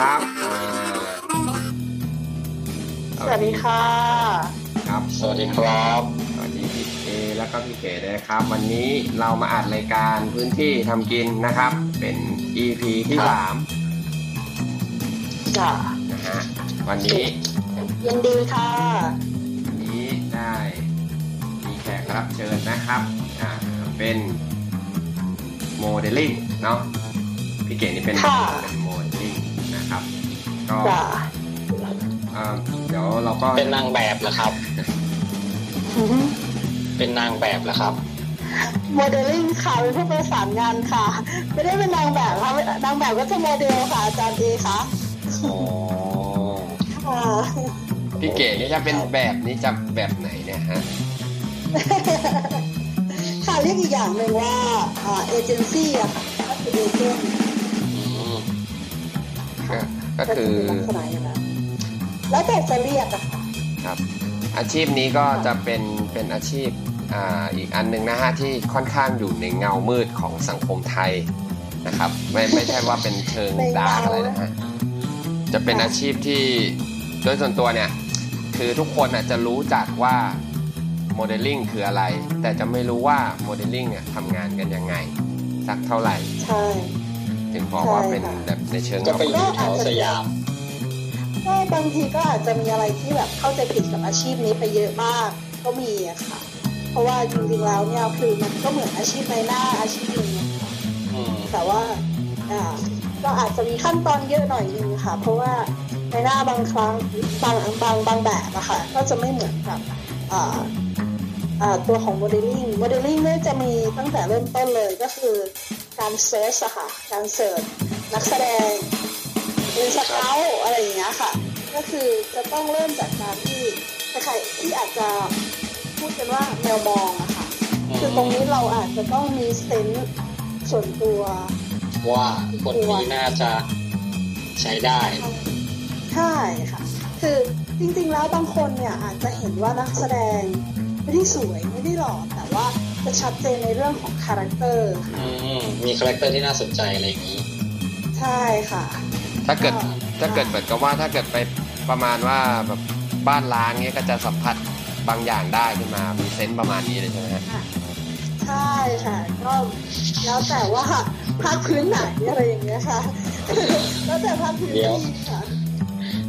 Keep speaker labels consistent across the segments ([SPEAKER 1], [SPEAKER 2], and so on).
[SPEAKER 1] ครับอ่า
[SPEAKER 2] สวัสดีค่ะ
[SPEAKER 1] ครับ
[SPEAKER 3] สวัสดีครับ
[SPEAKER 1] สวัสดีพี่เอแล้วก็พี่เก๋ด้วยนะครับ วันนี้เรามาอัดรายการพื้นที่ทำกินนะครับ เป็น EP ที่
[SPEAKER 3] ครับ
[SPEAKER 1] สาม
[SPEAKER 2] จ้ะ
[SPEAKER 1] นะฮะวันนี้
[SPEAKER 2] ยินดีค่ะ
[SPEAKER 1] วันนี้ได้มีแขกรับเชิญนะครับอ่าเป็นโมเดลลิ่งเนาะพี่เก๋นี่เป็น
[SPEAKER 2] ค่ะ
[SPEAKER 1] เป็น ก็
[SPEAKER 2] จ้ะ
[SPEAKER 1] อ่าเดี๋ยวเราก็
[SPEAKER 3] เป็นนางแบบเหรอครับ เป็นนางแบบเหรอครับ
[SPEAKER 2] โมเดลลิ่งค่ะเป็นผู้ประสานงานค่ะ ไม่ได้เป็นนางแบบค่ะนางแบบก็จะโมเดลค่ะอาจารย์เอค่ะ
[SPEAKER 3] อ๋อ
[SPEAKER 2] ค่ะ
[SPEAKER 1] พี่เก๋นี่ถ้าเป็นแบบนี้จะแบบไหนเนี่ยฮะ
[SPEAKER 2] ค่ะเรียกอีกอย่างหนึ่งว่าอ่าเอเจนซี่อะค่ะก็คือ agent อื
[SPEAKER 3] ม
[SPEAKER 1] ก็ก็
[SPEAKER 2] ก็
[SPEAKER 1] คื
[SPEAKER 2] คือ
[SPEAKER 1] อ
[SPEAKER 2] เป็นลักษณะอย่างนั้นแล้วแต่จะเรียกอะค่ะ
[SPEAKER 1] ครับ อาชีพนี้ก็จะเป็นเป็นอาชีพอ่าอีกอันหนึ่งนะฮะที่ค่อนข้างอยู่ในเงามืดของสังคมไทยนะครับไม่ไม่ใช่ว่าเป็นเชิง dark อะไรนะฮะจะเป็นอาชีพที่โดยส่วนตัวเนี่ยคือทุกคนอาจจะรู้จักว่าโมเดลลิ่งคืออะไร แต่จะไม่รู้ว่าโมเดลลิ่งเนี่ยทำงานกันยังไง สักเท่าไหร่
[SPEAKER 2] ใช่
[SPEAKER 1] ถึงบอกว่าเป็น
[SPEAKER 2] ใช่ค่ะ
[SPEAKER 1] แบบในเชิง
[SPEAKER 3] ก็ไป
[SPEAKER 1] เงา
[SPEAKER 3] อ
[SPEAKER 1] มื
[SPEAKER 3] ยู่
[SPEAKER 1] ด
[SPEAKER 3] แถวสยาม
[SPEAKER 2] ก็บางทีก็อาจจะมีอะไรที่แบบเข้าใจผิดกับอาชีพนี้ไปเยอะมากก็มีอะค่ะ เพราะว่าจริงๆแล้วเนี่ยคือมันก็เหมือนอาชีพในหน้าอาชีพหนึ่งอะค่ะ
[SPEAKER 3] อืม
[SPEAKER 2] แต่ว่าอ่าก็อาจจะมีขั้นตอนเยอะหน่อยนึงค่ะ เพราะว่าในหน้าบางครั้งบางบางบางแบบอะค่ะก็จะไม่เหมือนกับอ่าอ่าตัวของโมเดลลิ่ง โมเดลลิ่งเนี่ยจะมีตั้งแต่เริ่มต้นเลยก็คือ การ search อะค่ะ การ search นักแสดงเป็น scout อะไรอย่างเงี้ยค่ะ ก็คือจะต้องเริ่มจากการที่ใครๆที่อาจจะพูดกันว่าแมวมองอะค่ะ คือตรงนี้เราอาจจะต้องมี sense ส่วนตัว
[SPEAKER 3] ว่าคนนี้น่าจะใช้ได้
[SPEAKER 2] ใช่ค่ะ คือจริงๆแล้วบางคนเนี่ยอาจจะเห็นว่านักแสดงไม่ได้สวยไม่ได้หล่อแต่ว่า จะชัดเจนในเรื่องของคาแรคเตอร์ค่ะ
[SPEAKER 3] อืมมีคาแรคเตอร์ที่น่าสนใจอะไรอย่างนี้
[SPEAKER 2] ใช่ค่ะ
[SPEAKER 1] ถ้าเกิด
[SPEAKER 2] อ่า
[SPEAKER 1] ถ้าเกิดเหมือนกับว่าถ้าเกิดไปประมาณว่าแบบบ้านล้างเนี้ยก็จะสัมผัสบางอย่างได้ขึ้นมามี sense ประมาณนี้เลยใช่ไหมฮะ
[SPEAKER 2] ใช่ค่ะก็แล้วแต่ว่าภาคพื้นไหนอะไรอย่างเงี้ยค่ะแล้วแต่ภาคพื้น
[SPEAKER 3] เดี๋ยว
[SPEAKER 2] ที่ค่ะ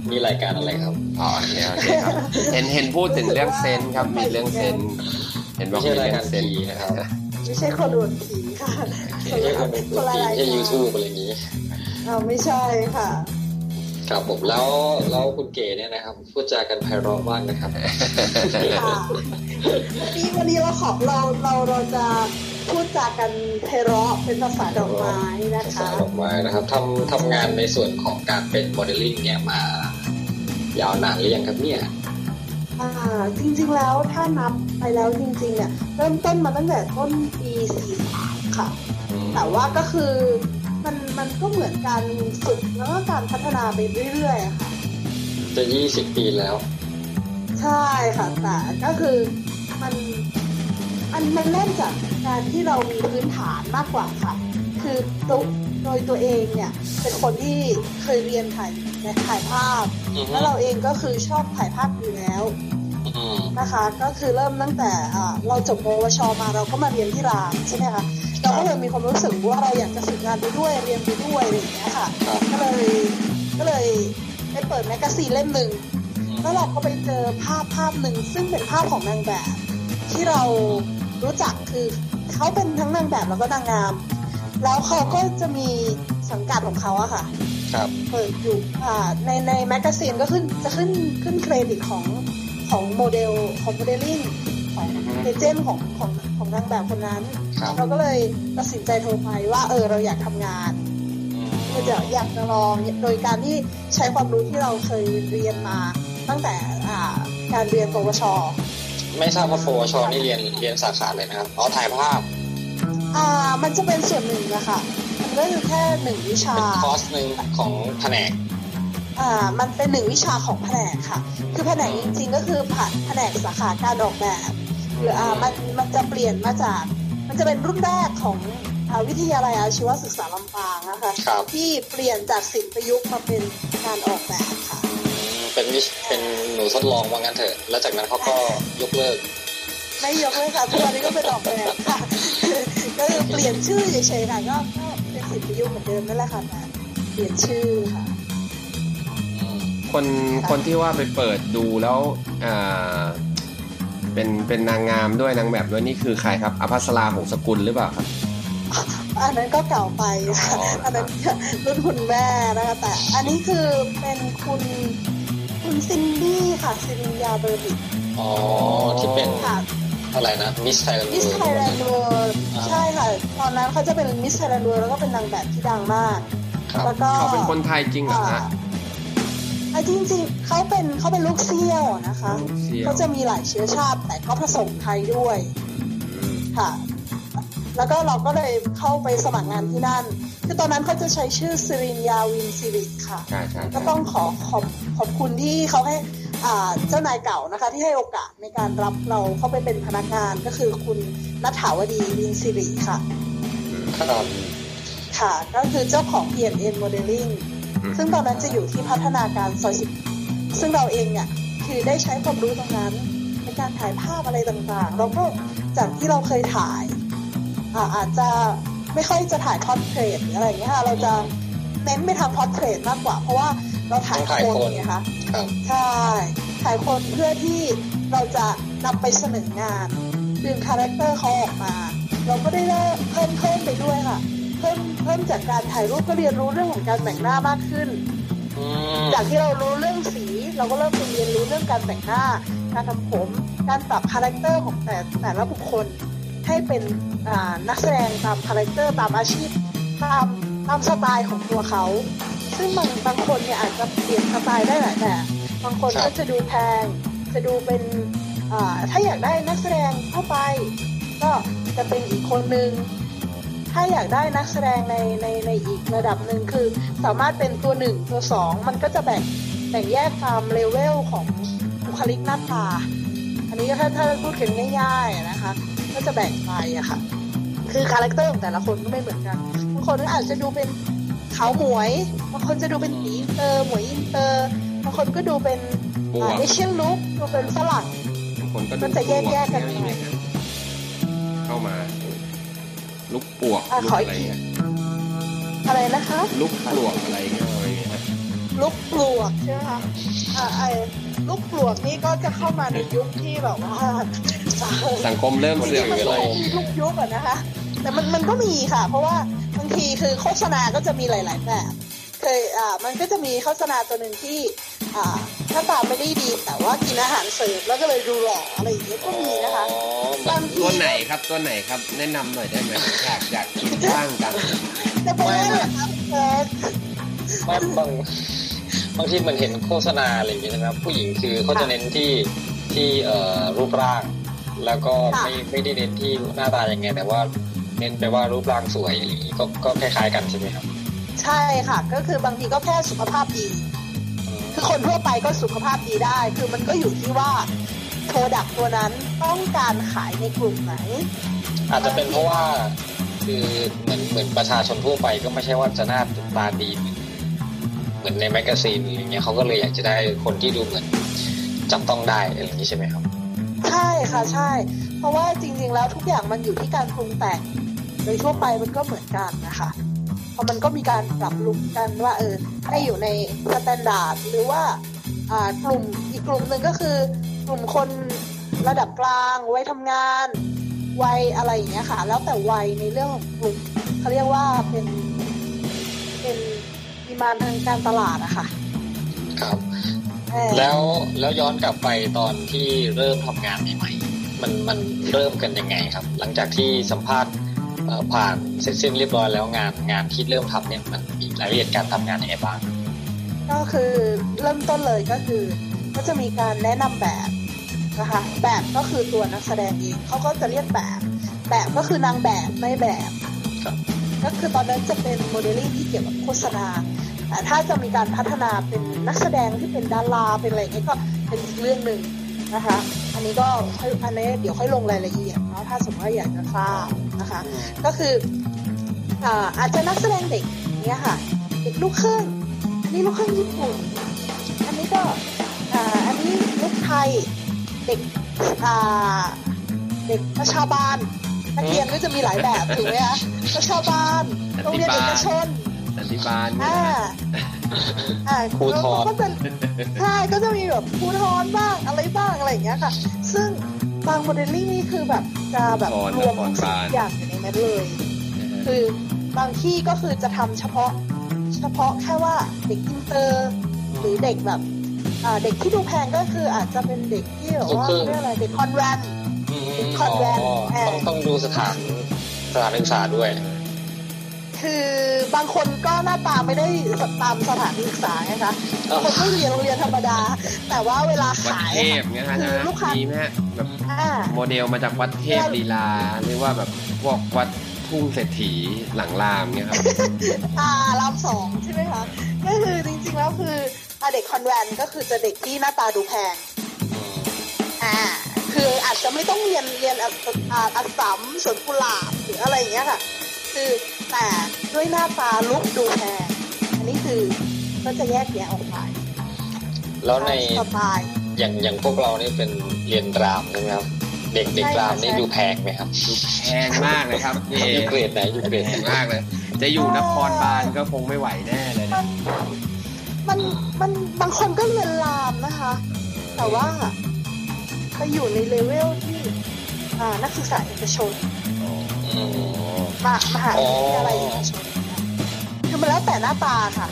[SPEAKER 3] มีรายการอะไรครับ
[SPEAKER 1] อ๋อโอเคโอเคครับ เห็นเห็นพูดถึงเรื่องเซนส์ครับ มีเรื่องเซนส์ เห็นบอกมีเรื่องเซนส์
[SPEAKER 3] ไม่ใช่รายการผีนะครับ
[SPEAKER 2] ไม่ใช่คนอวดผีค่ะ
[SPEAKER 3] ไม่ใช่คนเป็น
[SPEAKER 2] คนละ
[SPEAKER 3] ผี
[SPEAKER 2] ราย
[SPEAKER 3] ไม่ใช่
[SPEAKER 2] การ
[SPEAKER 3] ยูทูบอะไรอย่างนี้
[SPEAKER 2] เอาไม่ใช่ค่ะ
[SPEAKER 3] ครับผมแล้วแล้วคุณเก๋เนี่ยนะครับพูดจากันไพเราะมากนะครับ
[SPEAKER 2] ค่ะวันนี้วันนี้เราขอเราเราเราจะพูดจากันไพเราะเป็นภาษาดอกไม้นะ
[SPEAKER 3] ภาษา
[SPEAKER 2] คะ
[SPEAKER 3] ดอกไม้นะครับทำทำงานในส่วนของการเป็นโมเดลลิ่งเนี่ยมายาวนานหรือยังครับเนี่ย
[SPEAKER 2] อ่า จริงๆแล้วถ้านับไปแล้วจริงๆเนี่ยเริ่มต้นมาตั้งแต่ต้นปี43ค่ะ แต่ว่าก็คือมันมันก็เหมือนการฝึกแล้วก็การพัฒนาไปเรื่อยๆอะค่ะ
[SPEAKER 3] จะยี่สิบปีแล้ว
[SPEAKER 2] ใช่ค่ะแต่ก็คือมันมันมันเริ่มจากการที่เรามีพื้นฐานมากกว่าค่ะ คือตัวโดยตัวเองเนี่ยเป็นคนที่เคยเรียนถ่ายถ่ายภาพ
[SPEAKER 3] อือฮึ
[SPEAKER 2] แล้วเราเองก็คือชอบถ่ายภาพอยู่แล้ว
[SPEAKER 3] อืม
[SPEAKER 2] นะคะ ก็คือเริ่มตั้งแต่อ่าเราจบปวชมาเราก็มาเรียนที่รามใช่ไหมคะเราก็เลยมีความรู้สึกว่าเราอยากจะฝึกงานไปด้วยเรียนไปด้วยอะไรอย่างเงี้ยค่ะ
[SPEAKER 3] ครับ
[SPEAKER 2] ก็เลยก็เลยไปเปิด magazine เล่มหนึ่งแล้วเราก็ไปเจอภาพภาพหนึ่งซึ่งเป็นภาพของนางแบบ ที่เรารู้จักคือเขาเป็นทั้งนางแบบแล้วก็นางงาม แล้วเขาก็จะมีสังกัดของเขาอะค่ะ
[SPEAKER 3] ครับ
[SPEAKER 2] เปิดอยู่อ่าในใน magazine ก็ขึ้นจะขึ้นขึ้นเครดิตของ ของโมเดลของโมเดลลิ่งของ
[SPEAKER 3] อือฮึ
[SPEAKER 2] agent ของของของนางแบบคนนั้น
[SPEAKER 3] ครับ
[SPEAKER 2] เราก็เลยตัดสินใจโทรไปว่าเออเราอยากทำงาน
[SPEAKER 3] อืม
[SPEAKER 2] เราจะอยากจะลองโดยการที่ใช้ความรู้ที่เราเคยเรียนมาตั้งแต่อ่าการเรียนปวช
[SPEAKER 3] ไม่ทราบว่าโฟชนี่เรียนเรียนสาขาเลยนะครับอ๋อถ่ายภาพ
[SPEAKER 2] อ่ามันจะเป็นส่วนหนึ่งนะคะมันก็คือแค่หนึ่งวิชา
[SPEAKER 3] เป็นคอร์สหนึ่งของแผนก
[SPEAKER 2] อ่ามันเป็นหนึ่งวิชาของแผนกค่ะ คือแผนกจริงๆก็คือผ่านแผนกสาขาการออกแบบหรืออ่ามันมันจะเปลี่ยนมาจาก มันจะเป็นรุ่นแรกของอ่าวิทยาลัยอาชีวศึกษาลำปางนะคะ
[SPEAKER 3] ครับ
[SPEAKER 2] ที่เปลี่ยนจากศิลป์ประยุกต์มาเป็นการออกแบบค่ะ
[SPEAKER 3] เป็นวิชเป็นหนูทดลองว่างั้นเถอะ แล้วจากนั้นเขาก็ยกเลิก
[SPEAKER 2] ไม่ยกเลยค่ะทุกวันนี้ก็เป็นออกแบบค่ะก็คือเปลี่ยนชื่อเฉยๆค่ะก็ก็เป็นศิลป์ประยุกต์เหมือนเดิมนั่นแหละค่ะแต่เปลี่ยนชื่อค่ะ
[SPEAKER 1] คนคนที่ว่าไปเปิดดูแล้วอ่าเป็นเป็นนางงามด้วยนางแบบด้วยนี่คือใครครับอภัสราหงสกุลหรือเปล่าครับ
[SPEAKER 2] อันนั้นก็เก่าไปค่ะ
[SPEAKER 1] อ๋ออั
[SPEAKER 2] อันนั้นรุ่นคุณแม่นะคะแต่อันนี้คือเป็นคุณคุณซินดี้ค่ะสิรินยาเบอร์บริดจ์
[SPEAKER 3] อ๋อที่เป็น
[SPEAKER 2] ค่ะ
[SPEAKER 3] อะไรนะมิสไทยแลนด์
[SPEAKER 2] มิสไทยแลนด์เวิร์
[SPEAKER 3] อ่า
[SPEAKER 2] ใช่ค่ะตอนนั้นเขาจะเป็นมิสไทยแลนด์เวิลด์แล้วก็เป็นนางแบบที่ดังมาก
[SPEAKER 3] ครับ
[SPEAKER 2] แล้วก็
[SPEAKER 1] เขาเป็นคนไทยจริงเหรอฮะ
[SPEAKER 2] อ่า จริงๆเขาเป็นเขาเป็นลูกเซี่ยวนะคะ
[SPEAKER 1] ลูกเซี่ยว
[SPEAKER 2] เขาจะมีหลายเชื้อชาติแต่ก็ผสมไทยด้วย
[SPEAKER 1] อืม
[SPEAKER 2] ค่ะ แล้วก็เราก็เลยเข้าไปสมัครงานที่นั่น คือตอนนั้นเขาจะใช้ชื่อสิรินยาวินซิริค่ะ
[SPEAKER 1] ใช่ใช่
[SPEAKER 2] ก็ต้องขอขอบขอบคุณที่เขาให้อ่าเจ้านายเก่านะคะ ที่ให้โอกาสในการรับเราเข้าไปเป็นพนักงานก็คือคุณนัฐาวดีวินซิริค่ะ
[SPEAKER 3] ครับ
[SPEAKER 2] ค่ะ ก็คือเจ้าของ PNN Modeling ซึ่งตอนนั้นจะอยู่ที่พัฒนาการซอยสิบซึ่งเราเองเนี่ยคือได้ใช้ความรู้ตรงนั้นในการถ่ายภาพอะไรต่างๆ เราก็จากที่เราเคยถ่ายอ่าอาจจะไม่ค่อยจะถ่าย portrait หรืออะไรอย่างเงี้ยค่ะเราจะเน้นไปทาง portrait มากกว่า เพราะว่าเราถ่าย
[SPEAKER 3] ต้องถ่าย
[SPEAKER 2] คน
[SPEAKER 3] คน
[SPEAKER 2] ไงคะ
[SPEAKER 3] ครับ
[SPEAKER 2] ใช่ถ่ายคนเพื่อที่เราจะนำไปเสนองานดึง character เขาออกมา เราก็ได้เพิ่มเพิ่มไปด้วยค่ะ เพิ่มเพิ่มจากการถ่ายรูปก็เรียนรู้เรื่องของการแต่งหน้ามากขึ้น
[SPEAKER 3] อืม
[SPEAKER 2] จากที่เรารู้เรื่องสี เราก็เริ่มไปเรียนรู้เรื่องการแต่งหน้า การทำผม การปรับ character ของแต่แต่ละบุคคล ให้เป็นอ่านักแสดงตาม character ตามอาชีพตามตามสไตล์ของตัวเขา ซึ่งบางบางคนเนี่ยอาจจะเปลี่ยนสไตล์ได้หลายแบบบางคนก็จะดูแพง จะดูเป็นอ่าถ้าอยากได้นักแสดงเข้าไป ก็จะเป็นอีกคนนึง ถ้าอยากได้นักแสดงในในในอีกระดับหนึ่งคือ สามารถเป็นตัวหนึ่งตัวสองมันก็จะแบ่งแบ่งแยกตามเลเวลของบุคลิกหน้าตา อันนี้ก็ถ้าถ้าพูดกันง่ายๆอะนะคะ ก็จะแบ่งไปอะค่ะ คือ character ของแต่ละคนก็ไม่เหมือนกันบางคนก็อาจจะดูเป็นขาวหมวยบางคนจะดูเป็นตีอินเตอร์หมวยอินเตอร์บางคนก็ดูเป็น
[SPEAKER 1] บวก
[SPEAKER 2] เอเชียนลุคดูเป็นฝรั่ง
[SPEAKER 1] บางคนก็
[SPEAKER 2] มั
[SPEAKER 1] ดู
[SPEAKER 2] นจะแยกแยกกัน
[SPEAKER 1] บว
[SPEAKER 2] ไป
[SPEAKER 1] อะไรเงี้ยเข้ามา ลุกปวก
[SPEAKER 2] อะ
[SPEAKER 1] ลุก
[SPEAKER 2] ขออี
[SPEAKER 1] อะ
[SPEAKER 2] ก
[SPEAKER 1] ไร
[SPEAKER 2] ที
[SPEAKER 1] เงี้ย
[SPEAKER 2] อะไรนะคะ
[SPEAKER 1] ลุกปลวกอะไรเงี้ยอะไรเงี้ย
[SPEAKER 2] ลูกปลวกใช่ไหมคะอ่าไอ้ลูกปลวกนี่ก็จะเข้ามาในยุคที่แบบว่า
[SPEAKER 1] สังคมเริ่ม
[SPEAKER 2] จ
[SPEAKER 1] เสื่
[SPEAKER 2] ริ
[SPEAKER 1] อม
[SPEAKER 2] งๆมัน
[SPEAKER 1] โทร
[SPEAKER 2] ก็
[SPEAKER 1] ม
[SPEAKER 2] มีทุกยุคอะนะคะ แต่มันมันก็มีค่ะ เพราะว่าบางทีคือโฆษณาก็จะมีหลาย ๆ แบบ เคยอ่ามันก็จะมีโฆษณาตัวหนึ่งที่อ่า หน้าตาไม่ได้ดีแต่ว่ากินอาหารเสริมแล้วก็เลยดูหล่ออะไรอย่างเงี้ยก็มีนะคะ
[SPEAKER 3] อ๋อ
[SPEAKER 2] บางที
[SPEAKER 1] ตัวไหนครับตัวไหนครับแนะนำหน่อยได้ไหมอยากอยากกินบ้างจัง
[SPEAKER 2] จะเป็นอะไรเหรอคะเอิร์ธ
[SPEAKER 3] ไม่บางบางทีมันเห็นโฆษณาอะไรอย่างเงี้ยนะครับ ผู้หญิงคือเขาจะเน้นที่ที่เอ่อรูปร่าง แล้วก็ไม่ไม่ได้เน้นที่หน้าตาอย่างไงแต่ว่าเน้นไปว่ารูปร่างสวยอะไรอย่างงี้ก็ก็คล้ายๆกันใช่ไหมครับ
[SPEAKER 2] ใช่ค่ะ ก็คือบางทีก็แค่สุขภาพดี คือคนทั่วไปก็สุขภาพดีได้ คือมันก็อยู่ที่ว่าโปรดักตัวนั้นต้องการขายในกลุ่มไหน
[SPEAKER 3] อาจจะเป็นเพราะว่าคือเหมือนเหมือนประชาชนทั่วไปก็ไม่ใช่ว่าจะหน้าตาดีเหมือนเหมือนใน magazine อะไรเงี้ยเขาก็เลยอยากจะได้คนที่ดูเหมือนจับต้องได้อะไรอย่างนี้ใช่ไหมครับ
[SPEAKER 2] ใช่ค่ะใช่ เพราะว่าจริง ๆ แล้วทุกอย่างมันอยู่ที่การปรุงแต่งโดยทั่วไปมันก็เหมือนกันนะคะเพราะ มันก็มีการปรับปรุงกันว่าเออให้อยู่ใน standard หรือว่าอ่ากลุ่มอีกกลุ่มหนึ่งก็คือกลุ่มคนระดับกลางวัยทำงานวัยอะไรอย่างเงี้ยค่ะ แล้วแต่วัยในเรื่องของกลุ่มเขาเรียกว่าเป็นเป็นดีมานทางการตลาดอะค่ะ
[SPEAKER 3] ครับ
[SPEAKER 2] เออ
[SPEAKER 3] แล้วแล้วย้อนกลับไปตอนที่เริ่มทำงานใหม่ๆมันมันเริ่มกันยังไงครับ หลังจากที่สัมภาษณ์เอ่อ ผ่านเสร็จสิ้นเรียบร้อยแล้วงานงานที่เริ่มทำเนี่ยมันมีรายละเอียดการทำงานยังไงบ้าง
[SPEAKER 2] ก็คือเริ่มต้นเลยก็คือ ก็จะมีการแนะนำแบบนะคะแบบก็คือตัวนักแสดงเองเขาก็จะเรียกแบบ แบบก็คือนางแบบในแบบ
[SPEAKER 3] ครับ
[SPEAKER 2] ก็คือตอนนั้นจะเป็นโมเดลลิ่งที่เกี่ยวกับโฆษณาแต่ถ้าจะมีการพัฒนาเป็นนักแสดงที่เป็นดาราเป็นอะไรอย่างเงี้ยก็เป็นอีกเรื่องหนึ่ง นะคะ อันนี้ก็ค่อยอันนี้เดี๋ยวค่อยลงรายละเอียดเนาะถ้าสมมติว่าอยากจะทราบนะคะ ก็คืออาอาจจะนักแสดงเด็กเงี้ยค่ะเด็กลูกครึ่งอันนี้ลูกครึ่งญี่ปุ่น อันนี้ก็อ,อันนี้ลูกไทยเด็กอ่าเด็กประชาบาลนักเรียนก็จะมีหลายแบบถูกไหมคะประชาบาลโรงเรียนเอกชน
[SPEAKER 1] สันติบาลเนี่ย
[SPEAKER 2] อ่า
[SPEAKER 1] นะ
[SPEAKER 2] อ่า
[SPEAKER 3] ครูทอน
[SPEAKER 2] ก็จะใช่ก็จะมีแบบครูทอนบ้างอะไรบ้างอะไรอย่างเงี้ยค่ะ ซึ่งบางโมเดลลิ่งนี่คือแบบจะแบบรวมทุกสิ่งทุกอย่างอยู่ในนั้นเลย คือบางที่ก็คือจะทำเฉพาะเฉพาะแค่ว่าเด็กอินเตอร์หรือเด็กแบบอ่าเด็กที่ดูแพงก็คืออาจจะเป็นเด็กที่แบบว่า
[SPEAKER 3] ลูกครึ่ง
[SPEAKER 2] เรียกอะไรเด็กคอนแวนต์
[SPEAKER 3] อืม
[SPEAKER 2] คอนแวนต์
[SPEAKER 3] อ๋อ
[SPEAKER 2] เออ
[SPEAKER 3] ต้องต้องดูสถานสถานศึกษาด้วย
[SPEAKER 2] คือบางคนก็หน้าตาไม่ได้ตามสถานศึกษาไงคะ
[SPEAKER 3] อ๋อ
[SPEAKER 2] คนก็เรียนโรงเรียนธรรมดา แต่ว่าเวลา
[SPEAKER 1] วัด
[SPEAKER 2] ขาย
[SPEAKER 1] เท
[SPEAKER 2] อะ
[SPEAKER 1] พ
[SPEAKER 2] ค่ะ
[SPEAKER 1] เงี้ยฮะ
[SPEAKER 2] คือลูกค้า
[SPEAKER 1] มีไหมฮะแบบ
[SPEAKER 2] อ่า
[SPEAKER 1] โมเดลมาจากวัดเทพลีลาหรือว่าแบบพวกวัดทุ่งเศรษฐีหลังรามเงี้ยครับ
[SPEAKER 2] อ่ารามสองใช่ไหมคะก็คือจริงๆแล้วคืออ่าเด็กคอนแวนต์ก็คือจะเด็กที่หน้าตาดูแพงอ่าคืออาจจะไม่ต้องเรียนเรียนอัศอ่าอัสสัมสวนกุหลาบหรืออะไรอย่างเงี้ยค่ะ คือ แต่ด้วยหน้าตาลุกดูแพงอันนี้คือก็จะแยกแยะออกไป
[SPEAKER 3] แล้วใน
[SPEAKER 2] สไตล์
[SPEAKER 3] อย่างอย่างพวกเรานี่เป็นเรียนรามใช่ไหมครับเด็กเด็ก
[SPEAKER 2] ใช่ค่ะ
[SPEAKER 3] รามนี่
[SPEAKER 2] ใช่
[SPEAKER 3] ดูแพงไหมครับ
[SPEAKER 1] ดูแพงมากเลยครับพี่เอ
[SPEAKER 3] อยู่เกรดไหนอยู่เกรด
[SPEAKER 1] แพ
[SPEAKER 3] ไหน
[SPEAKER 1] งมากเลย จะอยู่นครบาลก็คงไม่ไหวแน่เลย
[SPEAKER 2] มั
[SPEAKER 1] นะ
[SPEAKER 2] นมันมันบางคนก็เรียนรามนะคะ แต่ว่าไปอยู่ในเลเวลที่อ่านักศึกษาเอกชน
[SPEAKER 3] อื ม
[SPEAKER 2] มามหาวิทยาลัยเอกชนคือมันแล้วแต่หน้าตาค่ะ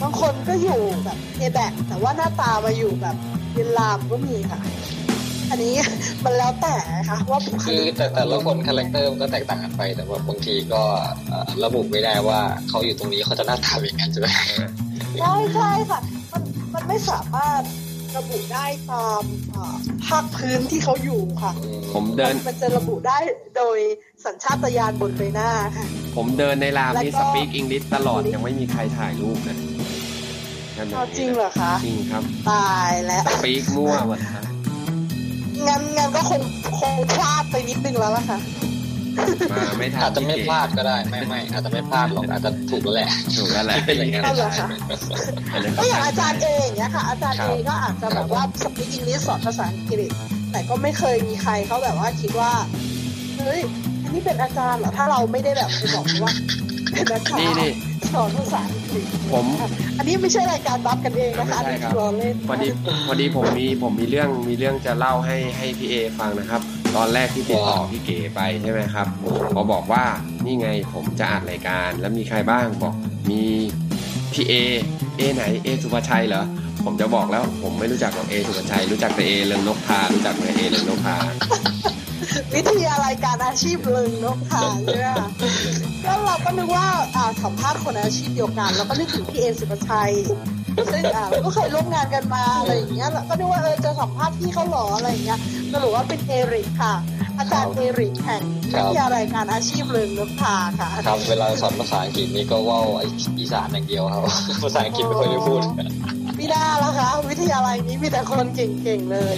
[SPEAKER 2] บางคนก็อยู่แบบเอแบกแต่ว่าหน้าตามาอยู่แบบเรียนรามก็มีค่ะ อันนี้มันแล้วแต่นะคะว่าคื
[SPEAKER 3] อบุค
[SPEAKER 2] ลิก
[SPEAKER 3] แต่แต่ละคน character มันก็แตกต่างกันไป แต่ว่าบางทีก็เอ่อระบุไม่ได้ว่าเขาอยู่ตรงนี้เขาจะหน้าตาเป็นอย่างนั้นใช่ไหม
[SPEAKER 2] ใช่ใช่ค่ะ มันมันไม่สามารถ ระบุได้ตามอ่าภาคพื้นที่เขาอยู่ค่ะ
[SPEAKER 1] ผมเดิน
[SPEAKER 2] มันจะระบุได้โดยสัญชาตญาณบนใบหน้าค่ะ
[SPEAKER 1] ผมเดินในรามนี่
[SPEAKER 2] แล้ว
[SPEAKER 1] ส
[SPEAKER 2] ก็
[SPEAKER 1] speak อังกฤษตลอดยังไม่มีใครถ่ายรูปนะนั่น
[SPEAKER 2] เอาจริงเหรอคะ
[SPEAKER 1] จริงครับ
[SPEAKER 2] ตายแล้ว
[SPEAKER 1] สปีกมั่วหมดฮะ
[SPEAKER 2] งั้นงั้นก็คงคงพลาดไปนิดนึงแล้วล่ะค่ะ
[SPEAKER 1] มาไม่ทัน
[SPEAKER 3] อาจจะไม่พลาดก็ได้ไม่ไม่อาจจะไม่พลาดหรอกอาจจะถูกแล้วแหละ
[SPEAKER 1] ถูกแล้วแหละ
[SPEAKER 3] เป็นอย่างนั้น
[SPEAKER 2] เอาเหรอคะ
[SPEAKER 1] อันนี้
[SPEAKER 2] ก็อย่างอาจารย์เองเนี้ยค่ะ อาจารย์
[SPEAKER 3] ครับ
[SPEAKER 2] เองก็อาจจะแบบว่าสปีกอังกฤษสอนภาษาอังกฤษ แต่ก็ไม่เคยมีใครเขาแบบว่าคิดว่าเฮ้ยอันนี้เป็นอาจารย์เหรอถ้าเราไม่ได้แบบไปบอกว่าเป็นอาจาร
[SPEAKER 1] นี่
[SPEAKER 2] ย์
[SPEAKER 1] นี่
[SPEAKER 2] สอนภาษาอังกฤษ
[SPEAKER 1] ผม
[SPEAKER 2] อันนี้ไม่ใช่รายการบัฟกันเองนะคะอัน
[SPEAKER 1] ไม่
[SPEAKER 2] นี้
[SPEAKER 1] ใช่ครับ
[SPEAKER 2] คือเราเล่น
[SPEAKER 1] พอดีพอดีผมมีผมมีเรื่องมีเรื่องจะเล่าให้ให้พี่เอฟังนะครับ ตอนแรกที่ติดต่อพี่เก๋ไปใช่ไหมครับพอบอกว่านี่ไงผมจะอัดรายการแล้วมีใครบ้างบอกมีพี่เอเอไหนเอสุภาชัยเหรอผมจะบอกแล้วผมไม่รู้จักหรอกเอสุภาชัยรู้จักแต่เอเรืองนกทารู้จักแต่เอเรืองนกทา
[SPEAKER 2] วิทยาลัยการอาชีพเลิงนกทาใช่ไหมคะก็เราก็นึกว่าอ่าสัมภาษณ์คนอาชีพเดียวกันเราก็นึกถึงพี่เอสุภาชัยซึ่งอ่าก็เคยร่วมงานกันมาอะไรอย่างเงี้ยแล้วก็นึกว่าเออจะสัมภาษณ์พี่เขาหรออะไรอย่างเงี้ย สรุปว่าเป็นเอริกค่ะ อาจารย์เอริกแห่งวิทยาลัยการอาชีพเลิงนกทาค่ะ
[SPEAKER 3] ครับเวลาสอนภาษาอังกฤษนี่ก็เว่าอีสานอย่างเดียวครับภาษาอังกฤษไม่ค่อยได้พูด
[SPEAKER 2] ไม่ได้แล้วคะวิทยาลัยนี้มีแต่คนเก่งๆเลย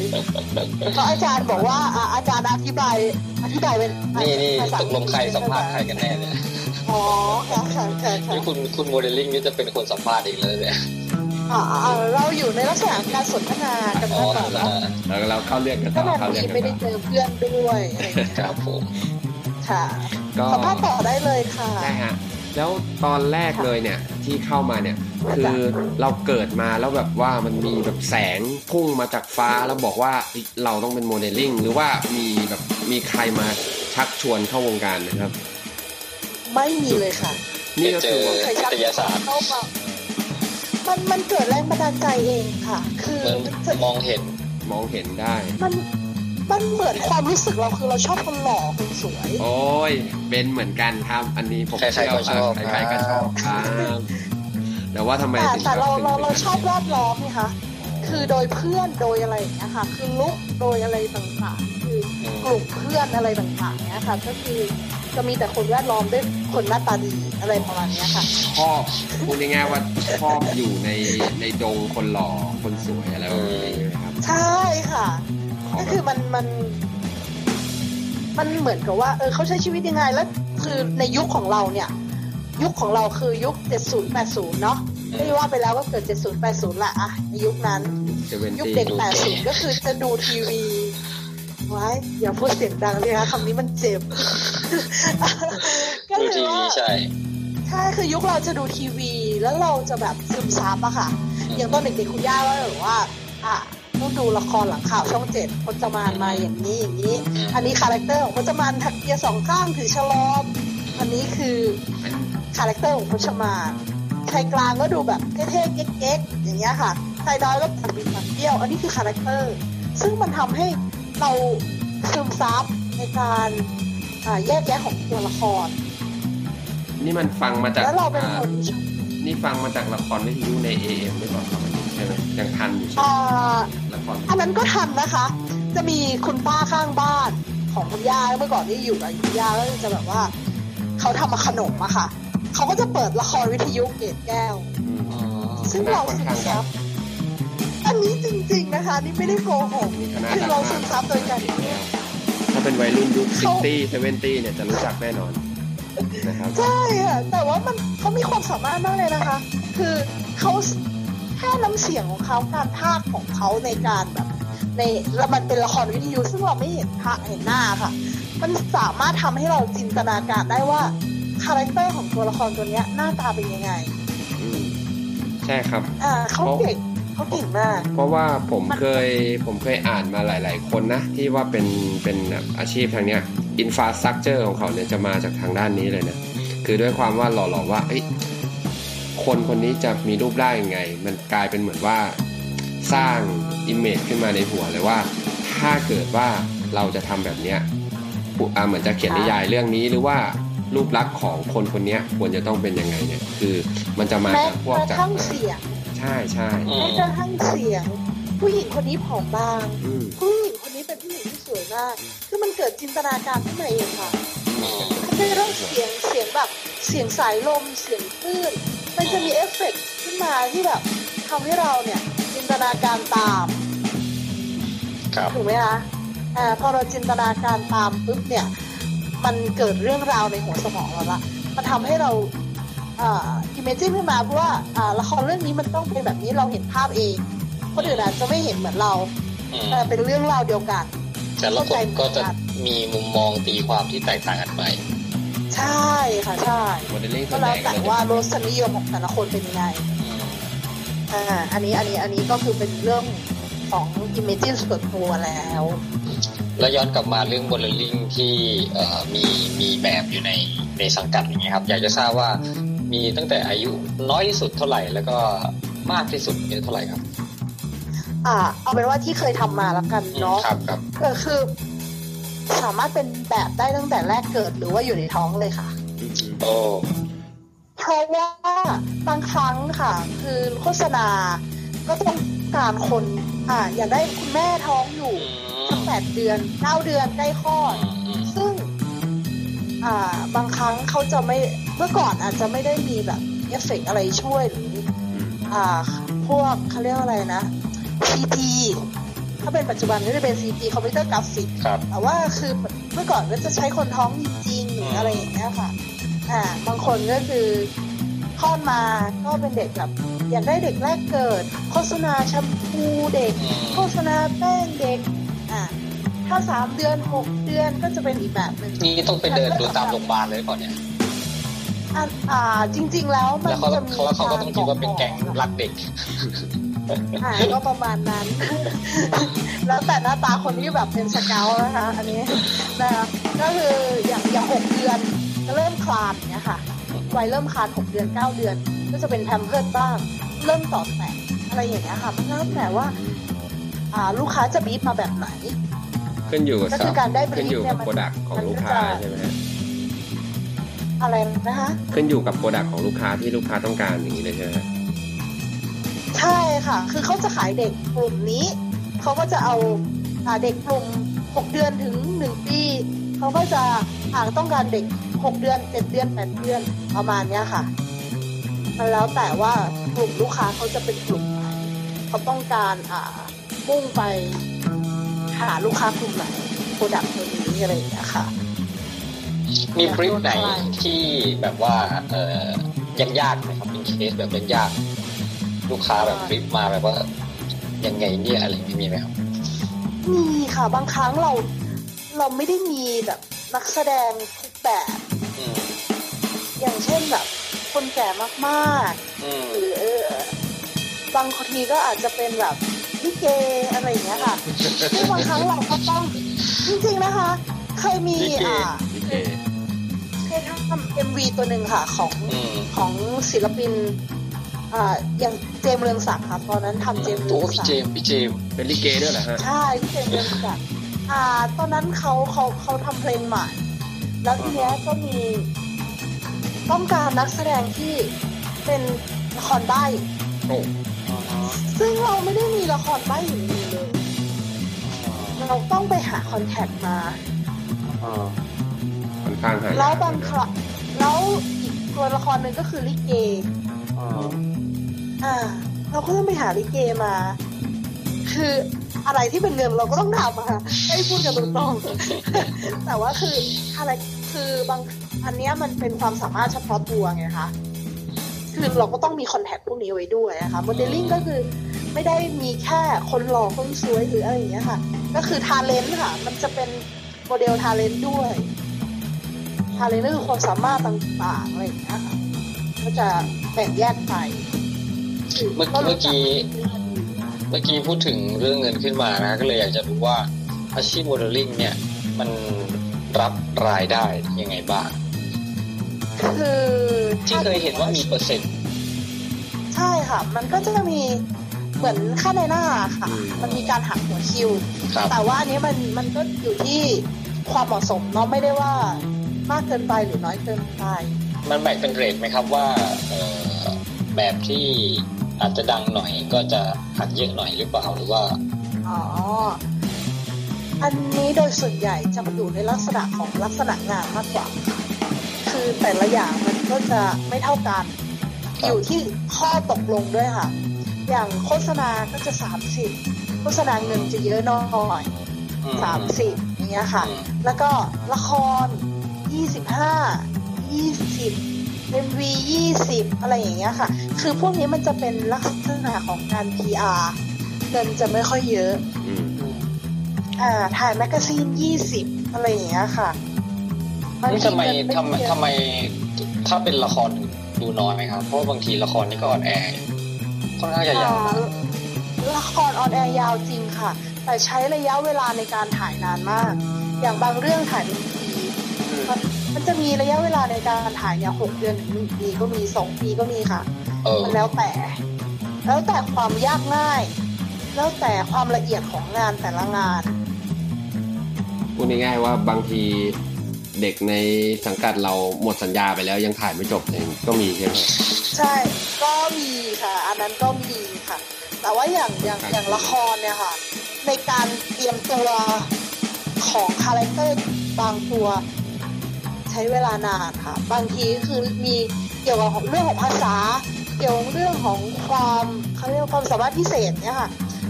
[SPEAKER 2] เพราะอาจารย์บอกว่าอ่าอาจารย์อธิบายอธิบายเป็น
[SPEAKER 3] นี่นี่
[SPEAKER 2] ภาษา
[SPEAKER 3] ตกลงใครสัมภาษณ์ใครกันแน่เนี่ย
[SPEAKER 2] อ๋อค่ะค่ะค่ะค่ะ
[SPEAKER 3] นี่คุณคุณโมเดลลิ่งนี่จะเป็นคนสัมภาษณ์เองเลยเนี่ย
[SPEAKER 2] อ่าอ่า เราอยู่ในลักษณะการสนทนากัน
[SPEAKER 3] อ๋อ
[SPEAKER 2] มากกว่าเนอะ
[SPEAKER 1] แล้วเราเข้าเรื่องกัน
[SPEAKER 2] ก็
[SPEAKER 1] ต่อ
[SPEAKER 2] นา
[SPEAKER 1] เข้านเรื่อง
[SPEAKER 2] ที
[SPEAKER 1] กัน
[SPEAKER 2] ไม่ได้
[SPEAKER 1] ต่อ
[SPEAKER 2] เจอเพื่อนด้วยอะไรอย่างเงี้ย
[SPEAKER 3] ครับผม
[SPEAKER 2] ค่ะ
[SPEAKER 1] ก็
[SPEAKER 2] สัมภาษณ์ต่อได้เลยค่ะ
[SPEAKER 1] ได้ฮะแล้วตอนแรกเลยเนี่ยที่เข้ามาเนี่ย คือเราเกิดมาแล้วแบบว่ามันมีแบบแสงพุ่งมาจากฟ้าแล้วบอกว่าเฮ้ยเราต้องเป็นโมเดลลิ่งหรือว่ามีแบบมีใครมาชักชวนเข้าวงการนะครับ
[SPEAKER 2] ไม่มีเลยค่ะ
[SPEAKER 1] นี่ก็
[SPEAKER 3] เจ
[SPEAKER 1] คือ
[SPEAKER 3] อ
[SPEAKER 2] ใคร
[SPEAKER 3] วิ
[SPEAKER 2] ชัก
[SPEAKER 3] ทยาศาสตร์
[SPEAKER 2] เข้ามา มันมันเกิดแรงบันดาลใจเองค่ะ คือ
[SPEAKER 3] เหมือน
[SPEAKER 2] จะ
[SPEAKER 3] มองเห็น
[SPEAKER 1] มองเห็นได้
[SPEAKER 2] มันมันเหมือนความรู้สึกเราคือเราชอบคนหล่อคนสวย
[SPEAKER 1] โอ้ยเป็นเหมือนกันครับ อันนี้ผม
[SPEAKER 3] ใครๆ
[SPEAKER 1] เชื่อ
[SPEAKER 3] ก็ชอบ
[SPEAKER 1] ว่าใครๆก็ชอบครับแต่ว่าทำไม
[SPEAKER 2] แต่
[SPEAKER 1] ถึง
[SPEAKER 2] แต่เรา
[SPEAKER 1] ถึง
[SPEAKER 2] เรา
[SPEAKER 1] ป็น
[SPEAKER 2] เราชอบแวดล้อมไงคะคือโดยเพื่อนโดยอะไรอย่างเงี้ยค่ะ คือลุกโดยอะไรต่างๆ คือกลุ่มเพื่อนอะไรต่างๆเนี้ยค่ะ ก็คือ จะมีแต่คนแวดล้อมด้วยคนหน้าตาดีอะไรประมาณเนี้ยค่ะ
[SPEAKER 1] ชอบพูดง่ายๆว่าชอบอยู่ในในดงคนหล่อคนสวยอะไรแบบนี้ใช่ไหมครับ
[SPEAKER 2] ใช่ค่ะ
[SPEAKER 1] ขอ
[SPEAKER 2] ก็
[SPEAKER 1] แบบ
[SPEAKER 2] คือมันมัน มันเหมือนกับว่าเออเขาใช้ชีวิตยังไงแล้วคือในยุคของเราเนี่ย ยุคของเราคือยุค 70 80 เนาะไม่ว่าไปแล้วก็เกิด 70 80ละอะในยุคนั้น
[SPEAKER 1] เซเวน
[SPEAKER 2] ยุค
[SPEAKER 1] ตี้
[SPEAKER 2] เด็ก 80 ก็คือจะดูทีวี ไว้อย่าพูดเสียงดังเลยนะคำนี้มันเจ็บก็
[SPEAKER 3] ดู
[SPEAKER 2] คือ
[SPEAKER 3] ทีวี
[SPEAKER 2] ว่า
[SPEAKER 3] ใช่
[SPEAKER 2] ใช่คือยุคเราจะดูทีวี แล้วเราจะแบบซึมซับอะค่ะ อย่างตอนเด็กๆคุณย่าก็แบบว่า อะต้องดูละครหลังข่าวช่องเจ็ดพจมานมาอย่างนี้อย่างนี้ อันนี้ character ของพจมานถักเปียสองข้างถือชะลอมอันนี้คือ character ของพจมานชายกลางก็ดูแบบเท่ๆเก๊กๆอย่างเงี้ยค่ะชายน้อยก็ตัดบินตัดเบี้ยว อันนี้คือ character ซึ่งมันทำให้ เราซึมซับในการอ่าแยกแยะของตัวละคร
[SPEAKER 1] นี่มันฟังมาจาก
[SPEAKER 2] แล้วเราเป็น
[SPEAKER 1] อ่า
[SPEAKER 2] คนชอบ
[SPEAKER 1] นี่ฟังมาจากละครวิทยุใน AM หรือเปล่าครับใช่ไหมยังทันอยู่ใช่ไหม
[SPEAKER 2] อ่า
[SPEAKER 1] ละคร
[SPEAKER 2] อันนั้นก็ทันนะคะ จะมีคุณป้าข้างบ้านของคุณย่าเมื่อก่อนที่อยู่กับคุณย่าก็จะแบบว่าเขาทำมาขนมอะค่ะเขาก็จะเปิดละครวิทยุเกตแก้ว
[SPEAKER 1] อืม
[SPEAKER 3] อ๋อ
[SPEAKER 2] ซึ่งเราซึมซับ อันนี้จริง ๆนะคะ นี่ไม่ได้โกหก
[SPEAKER 1] มีคณะ
[SPEAKER 2] คือ
[SPEAKER 1] ดัง
[SPEAKER 2] เรา
[SPEAKER 1] มา
[SPEAKER 2] ซึ
[SPEAKER 1] ก
[SPEAKER 2] มซับโดยการ
[SPEAKER 1] ถ้าเป็นวัยรุ่นยุค
[SPEAKER 2] เขา
[SPEAKER 1] 60 70เนี่ยจะรู้จักแน่นอนนะครับ
[SPEAKER 2] ใช่ค่ะแต่ว่ามันเขามีความสามารถมากเลยนะคะ คือเขาแค่น้ำเสียงของเขาการพากย์ของเขาในการแบบ ในแล้วมันเป็นละครวิทยุซึ่งเราไม่เห็นพระเห็นหน้าค่ะ มันสามารถทำให้เราจินตนาการได้ว่า character ของตัวละครตัวเนี้ยหน้าตาเป็นยังไง
[SPEAKER 1] อืมใช่ครับ
[SPEAKER 2] อ่าเขาเก่ง เขาเก่งมาก
[SPEAKER 1] เพราะว่าผม
[SPEAKER 2] มัน
[SPEAKER 1] เคยผมเคยอ่านมาหลาย ๆ คนนะ ที่ว่าเป็นเป็นแบบอาชีพทางเนี้ย infrastructure ของเขาเนี่ยจะมาจากทางด้านนี้เลยนะ คือด้วยความว่าหล่อๆว่าเอ้ยคนคนนี้จะมีรูปร่างยังไง มันกลายเป็นเหมือนว่าสร้างอิมเมจขึ้นมาในหัวเลยว่า ถ้าเกิดว่าเราจะทำแบบเนี้ยผู้อ่าเหมือนจะเขียนนิยายเรื่องนี้หรือว่ารูปลักษณ์ของคนคนเนี้ยควรจะต้องเป็นยังไงเนี่ย คือมันจะมา
[SPEAKER 2] แม้
[SPEAKER 1] จากพวก
[SPEAKER 2] กระ
[SPEAKER 1] จาก
[SPEAKER 2] ทั่งเสียง
[SPEAKER 1] ใช่ใช่
[SPEAKER 3] อื
[SPEAKER 2] แม้
[SPEAKER 3] ม
[SPEAKER 2] กระทั่งเสียง ผู้หญิงคนนี้ผอมบาง
[SPEAKER 1] อืม
[SPEAKER 2] ผู้หญิงคนนี้เป็นผู้หญิงที่สวยมาก คือมันเกิดจินตนาการขึ้นมาเองค่ะ
[SPEAKER 3] อืม
[SPEAKER 2] มันจะเรื่องเสียงเสียงแบบเสียงสายลมเสียงคลื่น มันจะมีเอฟเฟกต์ขึ้นมาที่แบบทำให้เราเนี่ยจินตนาการตาม
[SPEAKER 3] ครับ
[SPEAKER 2] ถูกไหมคะอ่าพอเราจินตนาการตามปุ๊บเนี่ย มันเกิดเรื่องราวในหัวสมองเราละ มันทำให้เรา อ่า imagine ขึ้นมาเพราะว่าอ่าละครเรื่องนี้มันต้องเป็นแบบนี้เราเห็นภาพเองคนอื่นอาจจะไม่เห็นเหมือนเรา
[SPEAKER 3] อืม
[SPEAKER 2] แต่เป็นเรื่องราวเดียวกัน
[SPEAKER 3] แต่ละคนก็จะมีมุมมองตีความที่แตกต่างกันไป
[SPEAKER 2] ใช่ค่ะใช่
[SPEAKER 1] โมเดลลิ่งส่วนให
[SPEAKER 2] แล้ว
[SPEAKER 1] ก็
[SPEAKER 2] แต่
[SPEAKER 1] เลย
[SPEAKER 2] ว่ารสนิยมของแต่ละคนเป็นยังไง
[SPEAKER 3] อืม
[SPEAKER 2] อ่าอันนี้อันนี้อันนี้ก็คือเป็นเรื่องของ Imagine ส่วนตัวแล้ว
[SPEAKER 3] แล้วย้อนกลับมาเรื่องโมเดลลิ่งที่เอ่อมีมีแบบอยู่ในในสังกัดอย่างเงี้ยครับ อยากจะทราบว่า มีตั้งแต่อายุน้อยที่สุดเท่าไหร่แล้วก็มากที่สุดเนี่ยเท่าไหร่ครับ
[SPEAKER 2] อ่า เอาเป็นว่าที่เคยทำมาแล้วกันเนาะ
[SPEAKER 3] ครับครับ
[SPEAKER 2] ก็คือ สามารถเป็นแบบได้ตั้งแต่แรกเกิดหรือว่าอยู่ในท้องเลยค่ะ
[SPEAKER 1] อืม
[SPEAKER 3] โอ้
[SPEAKER 2] เพราะว่าบางครั้งค่ะ คือโฆษณาก็ต้องการคน อ่า อยากได้คุณแม่ท้องอยู่
[SPEAKER 3] อื
[SPEAKER 2] สัก
[SPEAKER 3] ม
[SPEAKER 2] แปดเดือนเก้าเดือนใกล้คลอด
[SPEAKER 3] อืม
[SPEAKER 2] ซึ่งอ่า บางครั้งเขาจะไม่เมื่อก่อนอาจจะไม่ได้มีแบบเอฟเฟกต์อะไรช่วยหรือ
[SPEAKER 1] อืม
[SPEAKER 2] อ่าพวกเขาเรียกว่าอะไรนะ CG ถ้าเป็นปัจจุบันก็จะเป็น CG คอมพิวเตอร์กราฟิก
[SPEAKER 3] ครับ
[SPEAKER 2] แต่ว่าคือเมื่อก่อนก็จะใช้คนท้องจริงๆหรืออะไรอย่างเงี้ยค่ะอ่าบางคนก็คือคลอดมาก็เป็นเด็กแบบอยากได้เด็กแรกเกิด โฆษณาแชมพูเด็ก
[SPEAKER 3] อืม
[SPEAKER 2] โฆษณาแป้งเด็กอ่า ถ้าสามเดือนหกเดือนก็จะเป็นอีกแบบหนึ่ง
[SPEAKER 3] นี่ต้องไปเดินดูตามโรงพยาบาลเลยก่อนเนี่ย
[SPEAKER 2] อ่าอ่าจริง ๆ แล้วมัน
[SPEAKER 3] แล้วเขา
[SPEAKER 2] จะมี
[SPEAKER 3] แล้วเขาก็ต้องคิดว่าเป็นแก๊งรักเด็ก
[SPEAKER 2] อ่าก็ประมาณนั้น แล้วแต่หน้าตาคนที่แบบเป็นสเกลนะคะ อันนี้นะคะก็คืออย่างอย่างหกเดือนจะเริ่มคลานเนี้ยค่ะวัยเริ่มคลานหกเดือนเก้าเดือน ก็จะเป็นแพมเพิร์ดบ้าง เริ่มต่อแตะอะไรอย่างเงี้ยค่ะมันแล้วแต่ว่า อ่าลูกค้าจะบีบมาแบบไหน
[SPEAKER 1] ขึ้นอยู่กับ
[SPEAKER 2] ก็คือการได้
[SPEAKER 1] ขึ้นอยู่
[SPEAKER 2] brief เนี่
[SPEAKER 1] กับ
[SPEAKER 2] ยมัน
[SPEAKER 1] โปรดักของลูกค้า
[SPEAKER 2] มันก็จะ
[SPEAKER 1] ใช่ไหมฮะ
[SPEAKER 2] อะไรนะคะ
[SPEAKER 1] ขึ้นอยู่กับโปรดักของลูกค้าที่ลูกค้าต้องการอย่างนี้เลยใช่ไหมฮะ
[SPEAKER 2] ใช่ค่ะ คือเขาจะขายเด็กกลุ่มนี้ เขาก็จะเอาอ่าเด็กกลุ่มหกเดือนถึงหนึ่งปี เขาก็จะอ่าต้องการเด็กหกเดือนเจ็ดเดือนแปดเดือน ประมาณเนี้ยค่ะ มันแล้วแต่ว่ากลุ่มลูกค้าเขาจะเป็นกลุ่มไหนเขาต้องการอ่ามุ่งไป หาลูกค้ากลุ่มไหน product ตัวนี้อะไรอย่างเงี้ยค่ะ
[SPEAKER 3] อืมมี brief ไหนที่แบบว่าเออยากๆไหมครับเป็นเคสแบบยากๆลูกค้าแบบ brief มาแบบว่ายังไงเนี่ยอะไรไม่มีไหมครับ
[SPEAKER 2] มีค่ะบางครั้งเราเราไม่ได้มีแบบนักแสดงทุกแบบ
[SPEAKER 3] อืม
[SPEAKER 2] อย่างเช่นแบบ คนแก่มาก
[SPEAKER 3] อืม
[SPEAKER 2] ๆหรือเออบางทีก็อาจจะเป็นแบบ ลิเกอะไรอย่างเงี้ยค่ะซึ่งบางครั้งเราก็ต้องจริงๆนะคะเคยมีอ่า
[SPEAKER 1] ลิเก
[SPEAKER 2] เคยทำเอ็มวีตัวหนึ่งค่ะของ
[SPEAKER 3] อืม
[SPEAKER 2] ของศิลปินอ่าอย่างเจมส์เรืองศักดิ์ค่ะตอนนั้นทำเจมส์เรื
[SPEAKER 3] โอ้
[SPEAKER 2] อง
[SPEAKER 3] พี่
[SPEAKER 2] ศัก
[SPEAKER 3] เจ
[SPEAKER 2] ดิ์
[SPEAKER 3] มส์พี่เจมส์
[SPEAKER 1] เป็นลิเกด้วยเหรอฮะ
[SPEAKER 2] ใช่พี่เจมส์เรืองศักดิ์อ่า ตอนนั้นเขาเขาเขาทำเพลงใหม่ แล้วทีเนี้ยก็มีต้องการนักแสดงที่เป็นละครใบ้
[SPEAKER 1] โอ้
[SPEAKER 2] ซึ่งเราไม่ได้มีละครใบ้อยู่ในมือเลยเราต้องไปหาคอนแทคมา
[SPEAKER 1] ค่อนข้างหายาก
[SPEAKER 2] แล้วบางครั้งแล้วอีกตัวละครหนึ่งก็คือลิเกอ่า เราก็ต้องไปหาลิเกมา คืออะไรที่เป็นเงินเราก็ต้องทำอะให้พูดกันตรงๆแต่ว่าคืออะไรคือบางอันเนี้ยมันเป็นความสามารถเฉพาะตัวไงคะ คือเราก็ต้องมี contact พวกนี้ไว้ด้วยนะคะโมเดลลิ่งก็คือไม่ได้มีแค่คนหล่อคนสวยหรืออะไรอย่างเงี้ยค่ะ ก็คือ talent ค่ะ มันจะเป็นโมเดล talent ด้วย talent ก็คือความสามารถต่างๆอะไรอย่างเงี้ยค่ะก็จะแบ่งแยกไป
[SPEAKER 3] เมื่อเมื่อกี้เมื่อกี้พูดถึงเรื่องเงินขึ้นมานะก็เลยอยากจะรู้ว่าอาชีพโมเดลลิ่งเนี่ย มันรับรายได้ยังไงบ้าง
[SPEAKER 2] คือ
[SPEAKER 3] ที่เคยเห็นว่ามีเปอร์เซ็นต์
[SPEAKER 2] ใช่ค่ะ มันก็จะมีเหมือนค่านายหน้าค่ะ มันมีการหักหัวคิว
[SPEAKER 3] ครับ
[SPEAKER 2] แต่ว่าอันนี้มันมันก็อยู่ที่ความเหมาะสมเนาะไม่ได้ว่ามากเกินไปหรือน้อยเกินไป
[SPEAKER 3] มันแบ่งเป็นเรทไหมครับว่าเอ่อแบบที่อาจจะดังหน่อยก็จะหักเยอะหน่อยหรือเปล่าหรือว่า
[SPEAKER 2] อ๋อ อันนี้โดยส่วนใหญ่จะมาอยู่ในลักษณะของลักษณะงานมากกว่า คือแต่ละอย่างมันก็จะไม่เท่ากัน
[SPEAKER 3] ครับ
[SPEAKER 2] อยู่ที่ข้อตกลงด้วยค่ะ อย่างโฆษณาก็จะสามสิบโฆษณาเงินจะเยอะหน่อย
[SPEAKER 3] อื
[SPEAKER 2] สามสิบอย่างเงี้ยค่ะ
[SPEAKER 3] อืม
[SPEAKER 2] แล้วก็ละครยี่สิบห้ายี่สิบ MV ยี่สิบอะไรอย่างเงี้ยค่ะ คือพวกนี้มันจะเป็นลักษณะของการ PR เงินจะไม่ค่อยเยอะ
[SPEAKER 1] อืม
[SPEAKER 2] อ่าถ่าย magazine ยี่สิบอะไรอย่างเงี้ยค่ะบาง
[SPEAKER 3] นี่
[SPEAKER 2] ที
[SPEAKER 3] ทำไม
[SPEAKER 2] เงิน
[SPEAKER 3] ทำไม
[SPEAKER 2] เยอะ
[SPEAKER 3] ทำไมถ้าเป็นละครดูน้อยไหมครับ เพราะว่าบางทีละครนี่ก็ on air ค่อนข้างจะยาว
[SPEAKER 2] อ่าละคร on air ยาวจริงค่ะ แต่ใช้ระยะเวลาในการถ่ายนานมาก อย่างบางเรื่องถ่ายเป็นปีมันมันจะมีระยะเวลาในการถ่ายเนี่ยหกเดือนถึงหนึ่งปีก็มีสองปีก็มีค่ะ
[SPEAKER 3] เออ
[SPEAKER 2] มันแล้วแต่ แล้วแต่ความยากง่าย แล้วแต่ความละเอียดของงานแต่ละงาน
[SPEAKER 1] พูดง่ายๆว่าบางที เด็กในสังกัดเราหมดสัญญาไปแล้วยังถ่ายไม่จบเองก็มีใช่ไหม
[SPEAKER 2] ใช่ก็มีค่ะ อันนั้นก็มีค่ะ แต่ว่าอย่างอย่างอย่างละครเนี่ยค่ะ ในการเตรียมตัวของ character บางตัวใช้เวลานานค่ะ บางทีคือมีเกี่ยวกับเรื่องของภาษา เกี่ยวกับเรื่องของความเขาเรียกว่าความสามารถพิเศษเนี่ยค่ะ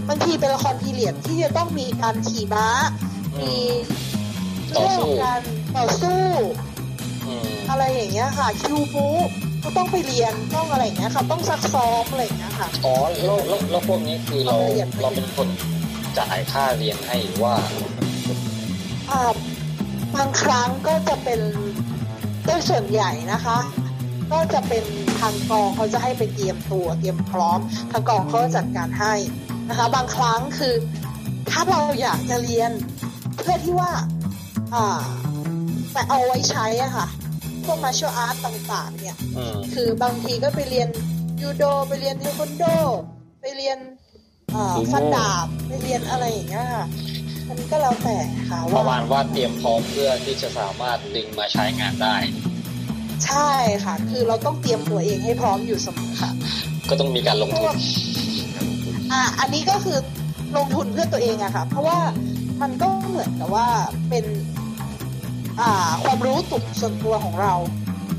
[SPEAKER 2] บางทีเป็นละครพีเรียดที่จะต้องมีการขี่ม้า มี
[SPEAKER 3] ต่อ
[SPEAKER 2] เรื่อง
[SPEAKER 3] สู้
[SPEAKER 2] ของการ ต่อสู้
[SPEAKER 3] อืม
[SPEAKER 2] อะไรอย่างเงี้ยค่ะ คิวบูก็ต้องไปเรียนต้องอะไรอย่างเงี้ยค่ะ ต้องซักซ้อมอะไรอย่างเงี้ยค่ะ
[SPEAKER 3] อ๋อแล้วแล้วแล้วพวกนี้คือเรา
[SPEAKER 2] ละเอียด
[SPEAKER 3] เราเป็นคนจ่ายค่าเรียนให้หรือว่า
[SPEAKER 2] อ่าบางครั้งก็จะเป็นโดยส่วนใหญ่นะคะ ก็จะเป็นทางกองเขาจะให้ไปเตรียมตัวเตรียมพร้อม ทางกองเขาจะจัดการให้นะคะ บางครั้งคือ ถ้าเราอยากจะเรียน เพื่อที่ว่า อ่า แต่เอาไว้ใช้อะค่ะ พวกมาช a อาร์ตต่างๆ เนี่ย
[SPEAKER 3] อืม
[SPEAKER 2] คือบางทีก็ไปเรียนยูโดไปเรียนเทควันโด ไปเรียนเอ่อฟันดาบไปเรียนอะไรอย่างเงี้ยค่ะมันก็แล้วแต่ค่ะ
[SPEAKER 3] ประ
[SPEAKER 2] ว่า
[SPEAKER 3] มาณว่าเตรียมพร้อมเพื่อที่จะสามารถดึงมาใช้งานได้
[SPEAKER 2] ใช่ค่ะ คือเราต้องเตรียมตัวเองให้พร้อมอยู่เสมอค่ะ
[SPEAKER 3] ก็ต้องมีการลงทุน
[SPEAKER 2] อ่าอันนี้ก็คือลงทุนเพื่อตัวเองอะค่ะ เพราะว่ามันก็เหมือนกับว่าเป็นอ่า ความรู้ตุกส่วนตัวของเรา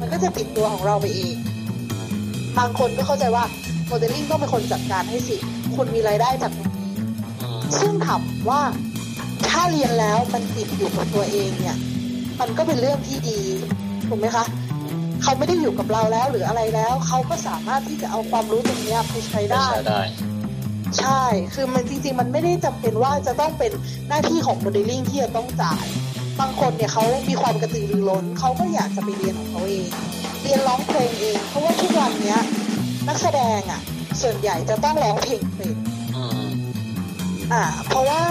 [SPEAKER 2] มันก็จะติดตัวของเราไปเอง บางคนก็เข้าใจว่าโมเดลลิ่งต้องเป็นคนจัดการให้สิ คุณมีรายได้จากตรงนี้ ซึ่งถามว่าถ้าเรียนแล้วมันติดอยู่กับตัวเองเนี่ย มันก็เป็นเรื่องที่ดีถูกไหมคะเขาไม่ได้อยู่กับเราแล้วหรืออะไรแล้ว เขาก็สามารถที่จะเอาความรู้ตรงเนี้ยไปใช้ได้
[SPEAKER 3] ใช้ได้
[SPEAKER 2] ใช่ คือมันจริงๆ มันไม่ได้จำเป็นว่าจะต้องเป็นหน้าที่ของโมเดลลิ่งที่จะต้องจ่าย บางคนเนี่ยเขามีความกระตือรือร้นเขาก็อยากจะไปเรียนของเขาเอง เรียนร้องเพลงเอง เพราะว่าทุกวันเนี้ย นักแสดงอะ ส่วนใหญ่จะต้องร้องเพลงเป็น
[SPEAKER 3] อืม
[SPEAKER 2] อ่า เพราะว่า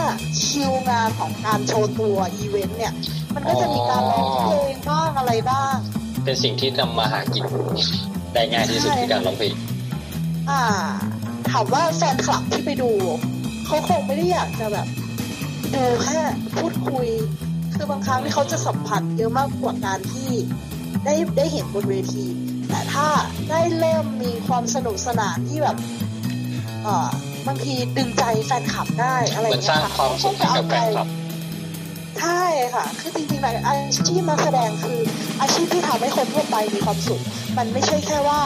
[SPEAKER 2] คิวงานของการโชว์ตัวอีเวนต์เนี่ย มันก็จะมีการร้องเพลงบ้างอะไรบ้าง
[SPEAKER 3] เป็นสิ่งที่นำมาหากินได้ง่ายที่สุด
[SPEAKER 2] ใช่
[SPEAKER 3] คือการร้องเพลง
[SPEAKER 2] อ่าถามว่าแฟนคลับที่ไปดู เขาคงไม่ได้อยากจะแบบ ดูแค่พูดคุย คือบางครั้งที่เขาจะสัมผัสเยอะมากกว่าการที่ได้ได้เห็นบนเวที แต่ถ้าได้เริ่มมีความสนุกสนานที่แบบเอ่อบางทีดึงใจแฟนคลับได้อะไรอ
[SPEAKER 3] เหมื
[SPEAKER 2] ย่า
[SPEAKER 3] อน
[SPEAKER 2] ง
[SPEAKER 3] สร้า
[SPEAKER 2] เงี้
[SPEAKER 3] ง
[SPEAKER 2] ยค่ะ
[SPEAKER 3] ความสุขให้กับแฟนคลับ
[SPEAKER 2] ใช่ค่ะ คือจริงๆแล้วอาชีพนักแสดงคือ อาชีพที่ทำให้คนทั่วไปมีความสุข มันไม่ใช่แค่ว่า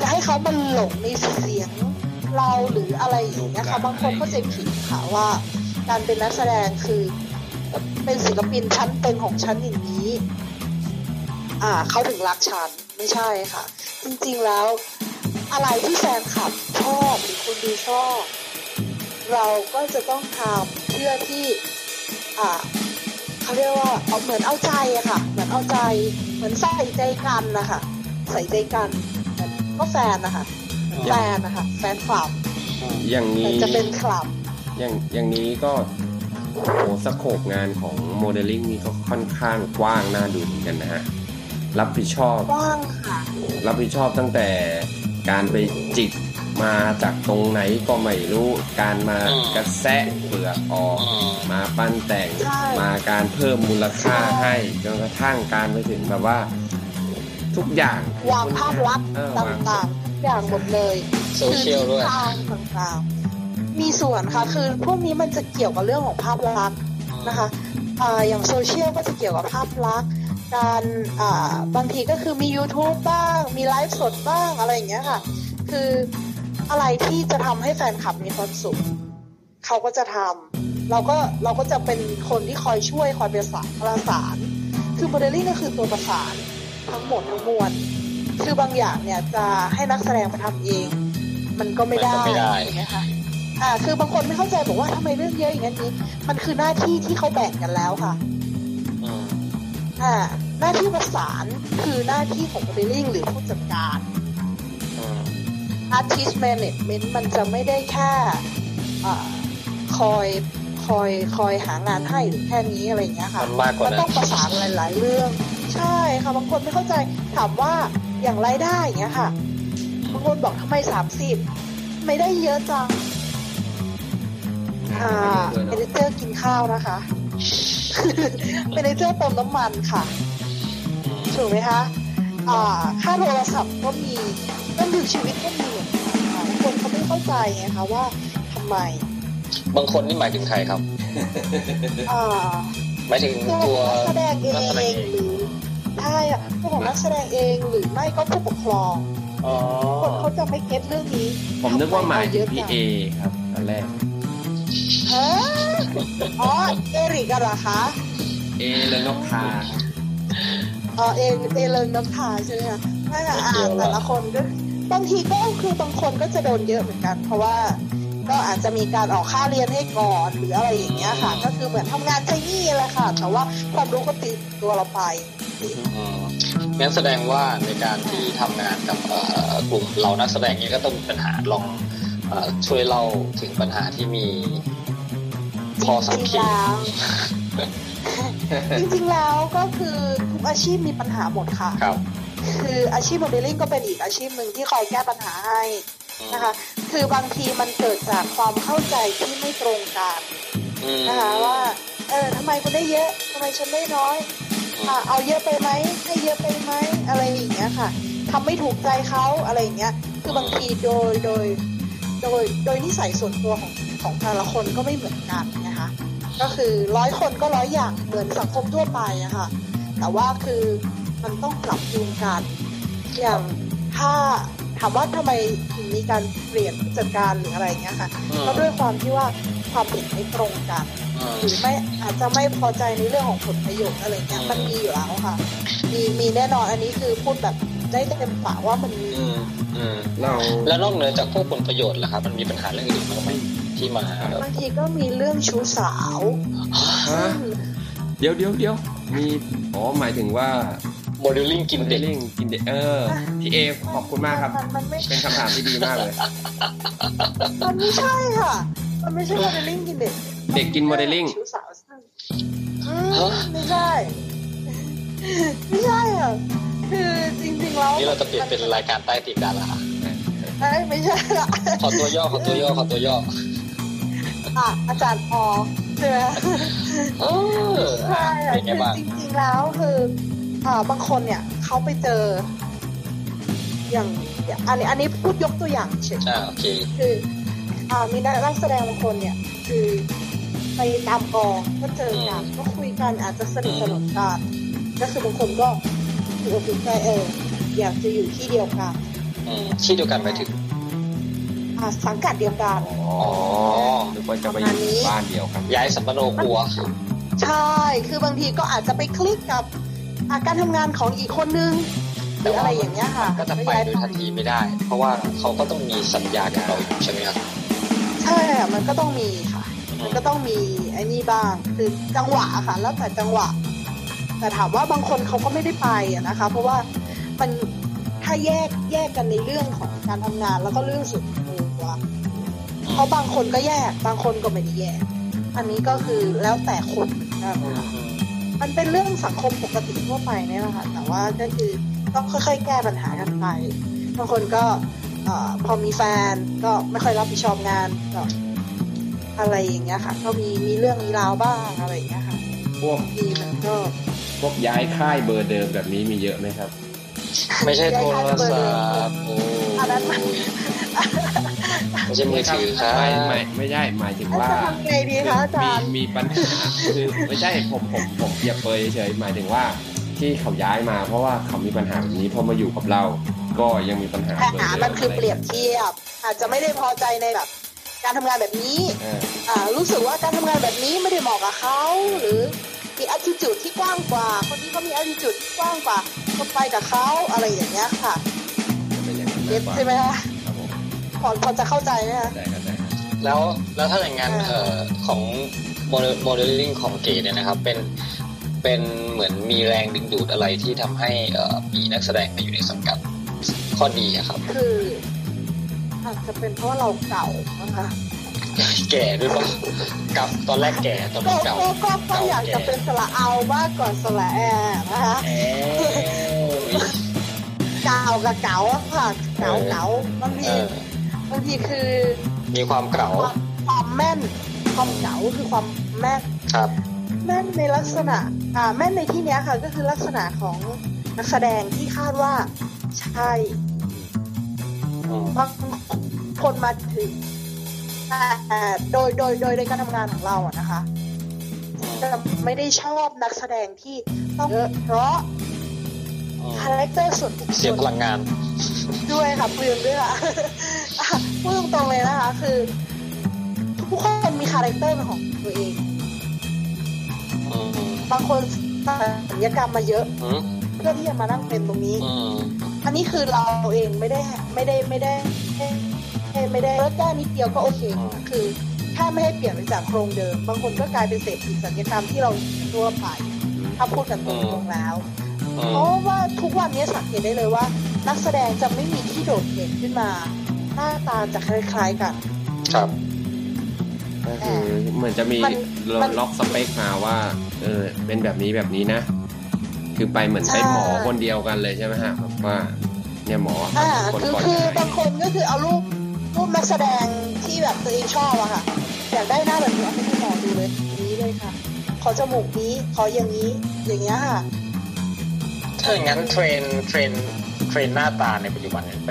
[SPEAKER 2] จะให้เขามันหลงในเสียงเราหรืออะไรอย่างเงี้ยค่ะ บางคนเข้าใจผิดค่ะว่า การเป็นนักแสดงคือ เป็นศิลปินชั้นเป็นของฉันอย่างนี้ อ่าเขาถึงรักฉันไม่ใช่ค่ะ จริงๆแล้วอะไรที่แฟนคลับชอบหรือคนดูชอบ เราก็จะต้องทำเพื่อที่อ่าเขาเรียกว่าเอาเหมือนเอาใจอะค่ะ เหมือนเอาใจ เหมือนใส่ใจกันนะคะใส่ใจกันก็แฟนนะคะแฟนนะคะแฟนคลับ
[SPEAKER 1] อย่าง
[SPEAKER 2] แต่
[SPEAKER 1] นี้
[SPEAKER 2] จะเป็นคลับ
[SPEAKER 1] อย่างอย่างนี้ก็ โหสโคปงานของโมเดลลิ่งนี่ก็ค่อนข้างกว้างน่าดูเหมือนกันนะฮะ รับผิดชอบ
[SPEAKER 2] กว้างค่ะ
[SPEAKER 1] รับผิดชอบตั้งแต่การไปจิกมาจากตรงไหนก็ไม่รู้ การมา
[SPEAKER 3] อืม
[SPEAKER 1] กระแซะเปลือกออก
[SPEAKER 3] อืม
[SPEAKER 1] มาปั้นแต่ง
[SPEAKER 2] ใช่
[SPEAKER 1] มาการเพิ่มมูลค่า
[SPEAKER 2] ใช่
[SPEAKER 1] ให้จนกระทั่งการไปถึงแบบว่า ทุกอย่าง
[SPEAKER 2] วางภาพลักษณ์
[SPEAKER 1] เออ
[SPEAKER 2] ต
[SPEAKER 1] วาง่า
[SPEAKER 2] งๆทุกอย่างหมดเลย
[SPEAKER 3] โซเชียลด้วย
[SPEAKER 2] คือทิศทางต่างๆ มีส่วนค่ะคือพวกนี้มันจะเกี่ยวกับเรื่องของภาพลักษณ์นะคะอ่าอย่างโซเชียลก็จะเกี่ยวกับภาพลักษณ์การอ่าบางทีก็คือมี YouTube บ้าง มีไลฟ์สดบ้างอะไรอย่างเงี้ยค่ะ คืออะไรที่จะทำให้แฟนคลับมีความสุขเขาก็จะทำเราก็เราก็จะเป็นคนที่คอยช่วยคอยประสานประสาน คือโมเดลลิ่งก็คือตัวประสานทั้งหมดทั้งมวลคือบางอย่างเนี่ยจะให้นักแสดงมาทำเอง มันก็ไม่ได้
[SPEAKER 3] มันก็ไม่ได้
[SPEAKER 2] ถูกไหมคะ อ่า คือบางคนไม่เข้าใจบอกว่าทำไมเรื่องเยอะอย่างนี้มันคือหน้าที่ที่เขาแบ่งกันแล้วค่ะ
[SPEAKER 3] อืม
[SPEAKER 2] อ่า หน้าที่ประสานคือหน้าที่ของโมเดลลิ่งหรือผู้จัดการ
[SPEAKER 3] อืม
[SPEAKER 2] artist management มันจะไม่ได้แค่อ่าคอยคอยคอยหางานให้หรือแค่นี้อะไรอย่างเงี้ยค่ะ
[SPEAKER 3] มันมากกว่า
[SPEAKER 2] มัน
[SPEAKER 3] นั้
[SPEAKER 2] ต้อนงประสานหลาย ๆ เรื่อง ใช่ค่ะบางคนไม่เข้าใจถามว่าอย่างรายได้อย่างเงี้ยค่ะบางคนบอกทำไมสามสิบไม่ได้เยอะจัง อ่าเม manager กินข้าวนะคะ manager เติมน้ำมันค่ะถูกไหมคะอ่าค่าโทรศัพท์ก็มีต้นทุนชีวิตก็มีเหมือนกันค่ะบางคนเขาไม่เข้าใจไงคะว่าทำไม
[SPEAKER 3] บางคนนี่หมายถึงใครครับ
[SPEAKER 2] อ่า
[SPEAKER 3] หมายถึง
[SPEAKER 2] ตัว
[SPEAKER 3] ตัว
[SPEAKER 2] นักแสดงเอ
[SPEAKER 3] นักแสดง
[SPEAKER 2] งหรือใช่อะตัวของนักแสดงเองหรือไม่ก็ผู้ปกครอง
[SPEAKER 3] อ๋อ
[SPEAKER 2] คนเขาจะไม่เก็ตเรื่องนี้
[SPEAKER 1] ผมนึกว่าหมาย
[SPEAKER 2] ทำไเอ
[SPEAKER 1] ถึ
[SPEAKER 2] เย
[SPEAKER 1] ง
[SPEAKER 2] อะ
[SPEAKER 1] พี่
[SPEAKER 2] จัง
[SPEAKER 1] เอครับตอนแรก
[SPEAKER 2] ฮะ อ๋อ เอริกอะเหรอคะ
[SPEAKER 1] เอเลยนกพา
[SPEAKER 2] อ๋อเอเอเลิงน้ำพาใช่ไหมคะไม่ค่ะอ่านแต่ละคนก็บางทีก็คือบางคนก็จะโดนเยอะเหมือนกัน เพราะว่าก็อาจจะมีการออกค่าเรียนให้ก่อนหรืออะไรอย่างเงี้ยค่ะ ก็คือเหมือนทำงานใช้หนี้แหละค่ะ แต่ว่าความรู้ก็ติดตัวเราไป
[SPEAKER 3] อืมงั้นแสดงว่าในการที่ทำงานกับเอ่อกลุ่มเรานักแสดงนี้ก็ต้องมีปัญหาลองเอ่อช่วยเล่าถึงปัญหาที่มี พอสังเกต
[SPEAKER 2] จริงๆแล้วก็คือทุกอาชีพมีปัญหาหมดค่ะ
[SPEAKER 3] ครับ
[SPEAKER 2] คืออาชีพโมเดลลิ่งก็เป็นอีกอาชีพหนึ่งที่คอยแก้ปัญหาให้นะคะคือบางทีมันเกิดจากความเข้าใจที่ไม่ตรงกัน
[SPEAKER 3] อืม
[SPEAKER 2] นะคะว่าเออทำไมคุณได้เยอะทำไมฉันได้น้อยอะเอาเยอะไปไหมให้เยอะไปไหมอะไรอย่างเงี้ยค่ะทำไม่ถูกใจเขาอะไรอย่างเงี้ย คือบางทีโดยโดย โดยโดยนิสัยส่วนตัวของของแต่ละคนก็ไม่เหมือนกันนะคะก็คือร้อยคนก็ร้อยอย่างเหมือนสังคมทั่วไปอะค่ะแต่ว่าคือมันต้องปรับจูนกันอย่างถ้าถามว่าทำไมถึงมีการเปลี่ยนผู้จัดการหรืออะไรอย่างเงี้ยค่ะ
[SPEAKER 3] อืม
[SPEAKER 2] ก็ด้วยความที่ว่าความเห็นไม่ตรงกัน
[SPEAKER 3] อื
[SPEAKER 2] หรือไม่อาจจะไม่พอใจในเรื่องของผลประโยชน์อะไรเงี้ยมันมีอยู่แล้วค่ะ มีมีแน่นอนอันนี้คือพูดแบบ ได้เต็มปากว่ามันมี
[SPEAKER 3] อืมอืม
[SPEAKER 1] เรา
[SPEAKER 3] แล้วนอกเหนือจากพวกผลประโยชน์ล่ะครับมันมีปัญหาเรื่องอื่นบ้างไหมที่มาแบบ
[SPEAKER 2] บางทีก็มีเรื่องชู้สาว
[SPEAKER 1] ฮะเดี๋ยวเดี๋ยวเดี๋ยวมีอ๋อหมายถึงว่า
[SPEAKER 3] โมเดลลิ่งกิน
[SPEAKER 1] เด
[SPEAKER 3] เด็ก
[SPEAKER 1] ลิงกินเด็กเออพี่เอขอบคุณมากครับ
[SPEAKER 2] มันมันไม่
[SPEAKER 1] เป็นคำถามที่ดีมากเลย
[SPEAKER 2] มันไม่ใช่ค่ะ มันไม่ใช่โมเดลลิ่งกินเด็ก
[SPEAKER 1] เด็กกินโมเดลลิ่ง
[SPEAKER 2] ชู้สาวอืมไม่ใช่ ไม่ใช่อะ คือจริงๆแล้ว
[SPEAKER 3] นี่เราจะเปลี่ยนเป็นรายการใต้ติดดารา
[SPEAKER 2] เอ้ยไม่ใช่ละ
[SPEAKER 3] ขอตัวย่อขอตัวย่อขอตัวย่อ
[SPEAKER 2] อะอาจารย์พอใช่ไหม
[SPEAKER 3] เออ
[SPEAKER 2] ใช่อะ
[SPEAKER 3] เป็นไง
[SPEAKER 2] คือ
[SPEAKER 3] บ้าง
[SPEAKER 2] จริงๆแล้วคืออ่าบางคนเนี่ยเขาไปเจอ อย่างอันนี้อันนี้พูดยกตัวอย่างเฉย
[SPEAKER 3] อ่าโอเค
[SPEAKER 2] คืออ่ามีนักแสดงบางคนเนี่ย คือไปตามกองก็เจอกันก็คุยกันอาจจะสนิทสนมกันก็คือบางคนก็ ถือว่าถูกใจเอออยากจะอยู่ที่เดียวกัน
[SPEAKER 3] อืมที่เดียวกันไปถึง
[SPEAKER 2] อ่าสังกัดเดียวกัน
[SPEAKER 1] อ๋อนึกว่าจะไปอยู่บ้านเดียวกัน
[SPEAKER 3] ย้ายสัมปโนครัว
[SPEAKER 2] ใช่ คือบางทีก็อาจจะไปคลิกกับอ่าการทำงานของอีกคนนึงหรืออะไรอย่างเงี้ยค่ะ
[SPEAKER 3] ก็จะไปโดยทันทีไม่ได้ เพราะว่าเขาก็ต้องมีสัญญากับเราอยู่ใช่ไหมครับ
[SPEAKER 2] ใช่ค่ะมันก็ต้องมีค่ะ มันก็ต้องมีไอ้นี่บ้างคือจังหวะค่ะ แล้วแต่จังหวะ แต่ถามว่าบางคนเขาก็ไม่ได้ไปอะนะคะ เพราะว่ามันถ้าแยกแยกกันในเรื่องของการทำงานแล้วก็เรื่องส่วนตัวเพราะบางคนก็แยกบางคนก็ไม่ได้แยก อันนี้ก็คือแล้วแต่คนเหมือนกันนะคะมันเป็นเรื่องสังคมปกติทั่วไปเนี่ยแหละค่ะแต่ว่าก็คือต้องค่อยๆ แก้ปัญหากันไปบางคนก็เอ่อพอมีแฟนก็ไม่ค่อยรับผิดชอบงานก็อะไรอย่างเงี้ยค่ะก็มีมีเรื่องมีราวบ้างอะไรอย่างเงี้ยค่ะ
[SPEAKER 1] พวก
[SPEAKER 2] ดีมันก็
[SPEAKER 1] พวกย้ายค่ายเบอร์เดิมแบบนี้มีเยอะไหมครับ
[SPEAKER 3] ไม่ใช่โทรศัพท์โอ้
[SPEAKER 2] อันนั้นมัน
[SPEAKER 3] ไม่ใช่มือถือครับ
[SPEAKER 1] ไม่ไม่ไม่ใช่หมายถึงว่า
[SPEAKER 2] จะทำไงดีคะอาจารย์
[SPEAKER 1] มีมีปัญหาคือไม่ใช่ผมผมผมเปรียบเปรยเฉยๆหมายถึงว่าที่เขาย้ายมา เพราะว่าเขามีปัญหาแบบนี้พอมาอยู่กับเรา ก็ยังมีปัญหา
[SPEAKER 2] ปัญ
[SPEAKER 1] เบอร์
[SPEAKER 2] หา
[SPEAKER 1] เดิ
[SPEAKER 2] มันคือเปรียบเทียบ อาจจะไม่ได้พอใจในแบบการทำงานแบบนี้
[SPEAKER 1] เออ
[SPEAKER 2] อ่า รู้สึกว่าการทำงานแบบนี้ไม่ได้เหมาะกับเขาหรือ มี attitude ที่กว้างกว่า คนนี้ก็มี attitude ที่กว้างกว่าคนไปกับเขาอะไรอย่างเงี้ยค่ะ
[SPEAKER 1] เป็นอย่างนั้น
[SPEAKER 2] เก็
[SPEAKER 1] มากกว่า
[SPEAKER 2] ตใช่ไหมคะ
[SPEAKER 1] ครับผม
[SPEAKER 2] พอพอจะเข้าใจไหมคะ
[SPEAKER 1] ได้ครับได้ครับ
[SPEAKER 3] แล้วแล้วถ้าอย่างนั้น
[SPEAKER 2] อ่า
[SPEAKER 3] เอ่อของโมเดลโมเดลลิ่งของเกดเนี่ยนะครับ เป็นเป็นเหมือนมีแรงดึงดูดอะไรที่ทำให้เอ่อมีนักแสดงมาอยู่ในสังกัดข้อดีอะครับ
[SPEAKER 2] คืออาจจะเป็นเพราะว่าเราเก่านะคะ
[SPEAKER 3] แก่ด้วยปะกับตอนแรกแก่ตอน
[SPEAKER 2] ก็
[SPEAKER 3] นี้เก่า
[SPEAKER 2] ก็ก็ก็อยากจะเป็นสละเอามากกว่าสละแอนะคะเก่ากับเก๋าอะค่ะเก๋าเก๋าบาง
[SPEAKER 3] เอ
[SPEAKER 2] ที
[SPEAKER 3] อบา
[SPEAKER 2] งทีคือ
[SPEAKER 3] มีความเก่า
[SPEAKER 2] ความความแม่นความเก๋าคือความแม่น
[SPEAKER 3] ครับ
[SPEAKER 2] แม่นในลักษณะอ่าแม่นในที่เนี้ยค่ะ ก็คือลักษณะของนักแสดงที่คาดว่าใช่
[SPEAKER 3] อืม
[SPEAKER 2] บางคนมาถึง แต่โดยโดยโดยในการทำงานของเราอะนะคะจะไม่ได้ชอบนักแสดงที่ต้องเยอะเพราะ
[SPEAKER 3] อืม
[SPEAKER 2] character ส่วนบุคค
[SPEAKER 3] เสีย
[SPEAKER 2] ล
[SPEAKER 3] พลังงาน
[SPEAKER 2] ด้วยค่ะเปลืองด้วยค่ะอะพูดตรงๆเลยนะคะ คือทุกคนมี character เป็นของตัวเอง
[SPEAKER 3] อืม
[SPEAKER 2] บางคนศัลยกรรมมาเยอะ
[SPEAKER 3] อืม
[SPEAKER 2] เพื่อที่จะมานั่งเป็นตรงนี้
[SPEAKER 3] อืม
[SPEAKER 2] อันนี้คือเราเองไม่ได้ไม่ได้ไม่ได้ ไม่ได้ไม่ได้ลดได้นิดเดียวก็โอเคคือ ถ้าไม่ให้เปลี่ยนไปจากโครงเดิม บางคนก็กลายเป็นเศษผิดศัลยกรรมที่เราทั่วไปถ้าพูดกันตรงๆแล้ว
[SPEAKER 3] อื
[SPEAKER 2] เพ
[SPEAKER 3] ม
[SPEAKER 2] ราะว่าทุกวันนี้สังเกตได้เลยว่า นักแสดงจะไม่มีที่โดดเด่นขึ้นมา หน้าตาจะคล้ายๆกัน
[SPEAKER 3] ครับ
[SPEAKER 1] ก็คือเหมือนจะมี
[SPEAKER 2] มันมัน
[SPEAKER 1] ล็อกสเปคมาว่า เออ เป็นแบบนี้แบบนี้นะ คือไปเหมือน
[SPEAKER 2] ใช่
[SPEAKER 1] เป็นหมอคนเดียวกันเลยใช่ไหมฮะแบบว่าเนี่ยหมอ
[SPEAKER 2] อ่า
[SPEAKER 1] คน
[SPEAKER 2] คือ
[SPEAKER 1] ก่อน
[SPEAKER 2] คือ
[SPEAKER 1] หาย
[SPEAKER 2] บางคนก็คือเอารูป รูปนักแสดงที่แบบตัวเองชอบอะค่ะ อยากได้หน้าแบบนี้เอาให้คุณหมอดูเลยอย่างนี้เลยค่ะ ขอจมูกนี้ขออย่างนี้อย่างเงี้ยค่ะ
[SPEAKER 3] ถ้าอย่างนั้น trend trend trend หน้าตาในปัจจุบันเนี่ยไป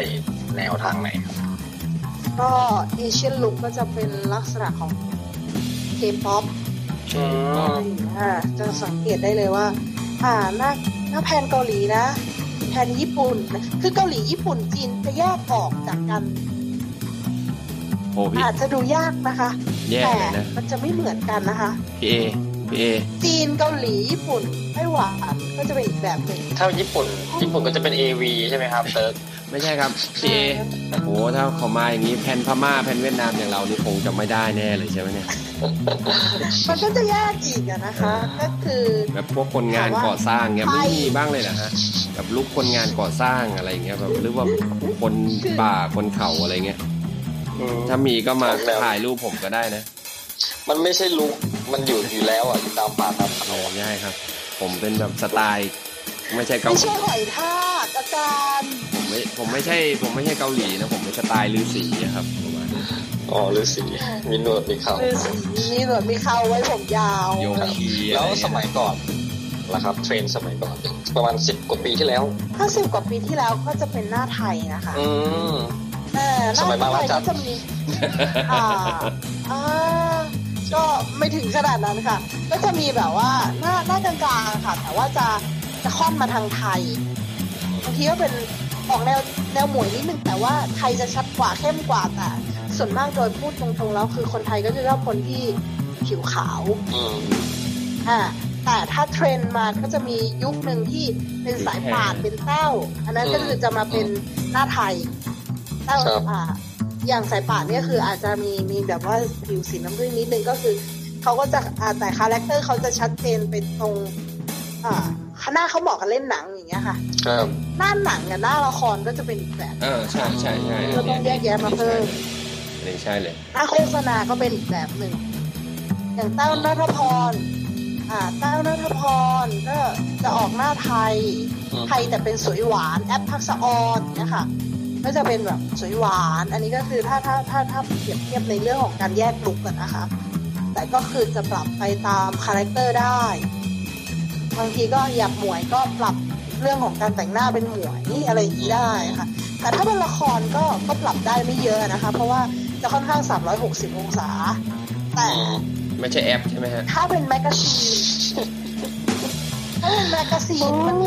[SPEAKER 3] แนวทางไหนครับ
[SPEAKER 2] ก็เอเชียนลุคก็จะเป็นลักษณะของเคป๊อป
[SPEAKER 3] อืม
[SPEAKER 2] อ่าจะสังเกตได้เลยว่า อ่าหน้าหน้าแพนเกาหลีนะ แพนญี่ปุ่นนะคือเกาหลีญี่ปุ่นจีนจะแยกออกจากกัน
[SPEAKER 1] โอ้พี่
[SPEAKER 2] อาจจะดูยากนะคะ
[SPEAKER 1] นแย่
[SPEAKER 2] แต่
[SPEAKER 1] เลยนะ
[SPEAKER 2] มันจะไม่เหมือนกันนะคะ
[SPEAKER 1] พี่เอพี่เอ
[SPEAKER 2] จีนเกาหลีญี่ปุ่นไต้หวันก็จะเป็นอีกแบบหนึ่ง
[SPEAKER 3] ถ้าญี่ปุ่น ญี่ปุ่นก็จะเป็น AV ใช่ไหมครับเติร์ก
[SPEAKER 1] ไม่ใช่ครับพี่เอโอ้โหถ้าเขามาอย่างนี้แผ่นพม่าแผ่นเวียดนามอย่างเรานี่คงจะไม่ได้แน่เลยใช่ไหมเนี่ย
[SPEAKER 2] มันก็จะยากอีกอะนะคะ ก็คือ
[SPEAKER 1] แบบพวกคนงานก่อสร้างเงี้ยไม่มีบ้างเลยนะฮะแบบลุกคนงานก่อสร้างอะไรเงี้ยแบบหรือว่าคนป่าคนเขาอะไรเงี้ย
[SPEAKER 3] อืม
[SPEAKER 1] ถ้ามีก็มา
[SPEAKER 3] ออกแนว
[SPEAKER 1] ถ่ายรูปผมก็ได้นะ
[SPEAKER 3] มันไม่ใช่ลุกมันอยู่อยู่แล้วอะอยู่ตามป่าตามเขา
[SPEAKER 1] โอ้ไม่ใช่ครับ ผมเป็นแบบสไตล์ไม่ใช่เกา
[SPEAKER 2] ไม่
[SPEAKER 1] หลี
[SPEAKER 2] ใช่หอยทากอาจารย์
[SPEAKER 1] ผมไม่ผมไม่ใช่ ผมไม่ใช่เกาหลีนะ ผมเป็นสไตล์ฤาษีอะครับประมาณนั้น
[SPEAKER 3] อ๋อฤาษีมีหนวดมีเขา
[SPEAKER 2] คือสีมีหนวดมีเขาไว้ผมยาว
[SPEAKER 1] โยคีอะ
[SPEAKER 3] แล้
[SPEAKER 1] ไร
[SPEAKER 3] ว
[SPEAKER 1] เงี้ย
[SPEAKER 3] สมัยก่อนล่ะครับ เทรนด์สมัยก่อน ประมาณสิบกว่าปีที่แล้ว
[SPEAKER 2] ถ้าสิบกว่าปีที่แล้วก็จะเป็นหน้าไทยนะคะ
[SPEAKER 3] อืม
[SPEAKER 2] เออห
[SPEAKER 3] สมั
[SPEAKER 2] น้าย
[SPEAKER 3] บาง
[SPEAKER 2] ไท
[SPEAKER 3] ระ
[SPEAKER 2] ย
[SPEAKER 3] จัน
[SPEAKER 2] ก็จะมีอ่าอ่าก็ไม่ถึงขนาดนั้นค่ะ ก็จะมีแบบว่าหน้าหน้ากลางๆค่ะ แต่ว่าจะจะค่อนมาทางไทยบางทีก็เป็นออกแนวแนวหมวยนิดนึงแต่ว่าไทยจะชัดกว่าเข้มกว่าแต่ส่วนมากโดยพูดตรงๆแล้วคือคนไทยก็จะชอบคนที่ผิวขาว
[SPEAKER 3] อืม
[SPEAKER 2] อ่าแต่ถ้าเทรนด์มาก็จะมียุคหนึ่งที่เป็นสายป่านเป็นเต้า อันนั้นก็คือจะมาเป็นหน้าไทย แต้วอ่าอย่างสายป่านเนี่ยคืออาจจะมีมีแบบว่าผิวสีน้ำผึ้งนิดนึงก็คือเขาก็จะอ่าแต่ character เขาจะชัดเจนไปตรงอ่าหน้าเขาเหมาะกับเล่นหนังอย่างเงี้ยค่ะ
[SPEAKER 3] ครับ
[SPEAKER 2] หน้าหนังกับหน้าละครก็จะเป็นอีกแบบ
[SPEAKER 1] เออใช่ใช่ใช่
[SPEAKER 2] เราต้องแยกแยะมาเพิ่ม
[SPEAKER 1] อันนี้ใช่เลย
[SPEAKER 2] หน้าโฆษณาก็เป็นอีกแบบหนึ่งอย่างเต้านัทพร อ่าเต้านัทพรก็จะออกหน้าไทย
[SPEAKER 3] อืม
[SPEAKER 2] ไทยแต่เป็นสวยหวานแอปทักษะออนเนี่ยค่ะ ก็จะเป็นแบบสวยหวาน อันนี้ก็คือถ้าถ้าถ้าถ้าเปรียบเทียบในเรื่องของการแยก look กันนะคะ แต่ก็คือจะปรับไปตาม character ได้บางทีก็อยากหมวยก็ปรับเรื่องของการแต่งหน้าเป็นหมวยอะไรอย่างนี้ได้ค่ะ แต่ถ้าเป็นละครก็ก็ปรับได้ไม่เยอะนะคะ เพราะว่าจะค่อนข้าง 360 องศา แต่
[SPEAKER 3] อืม
[SPEAKER 1] ไม่ใช่แอปใช่ไหมฮะ
[SPEAKER 2] ถ้าเป็นแมกกาซีนถ้าเป็นแมกกาซีนมันเ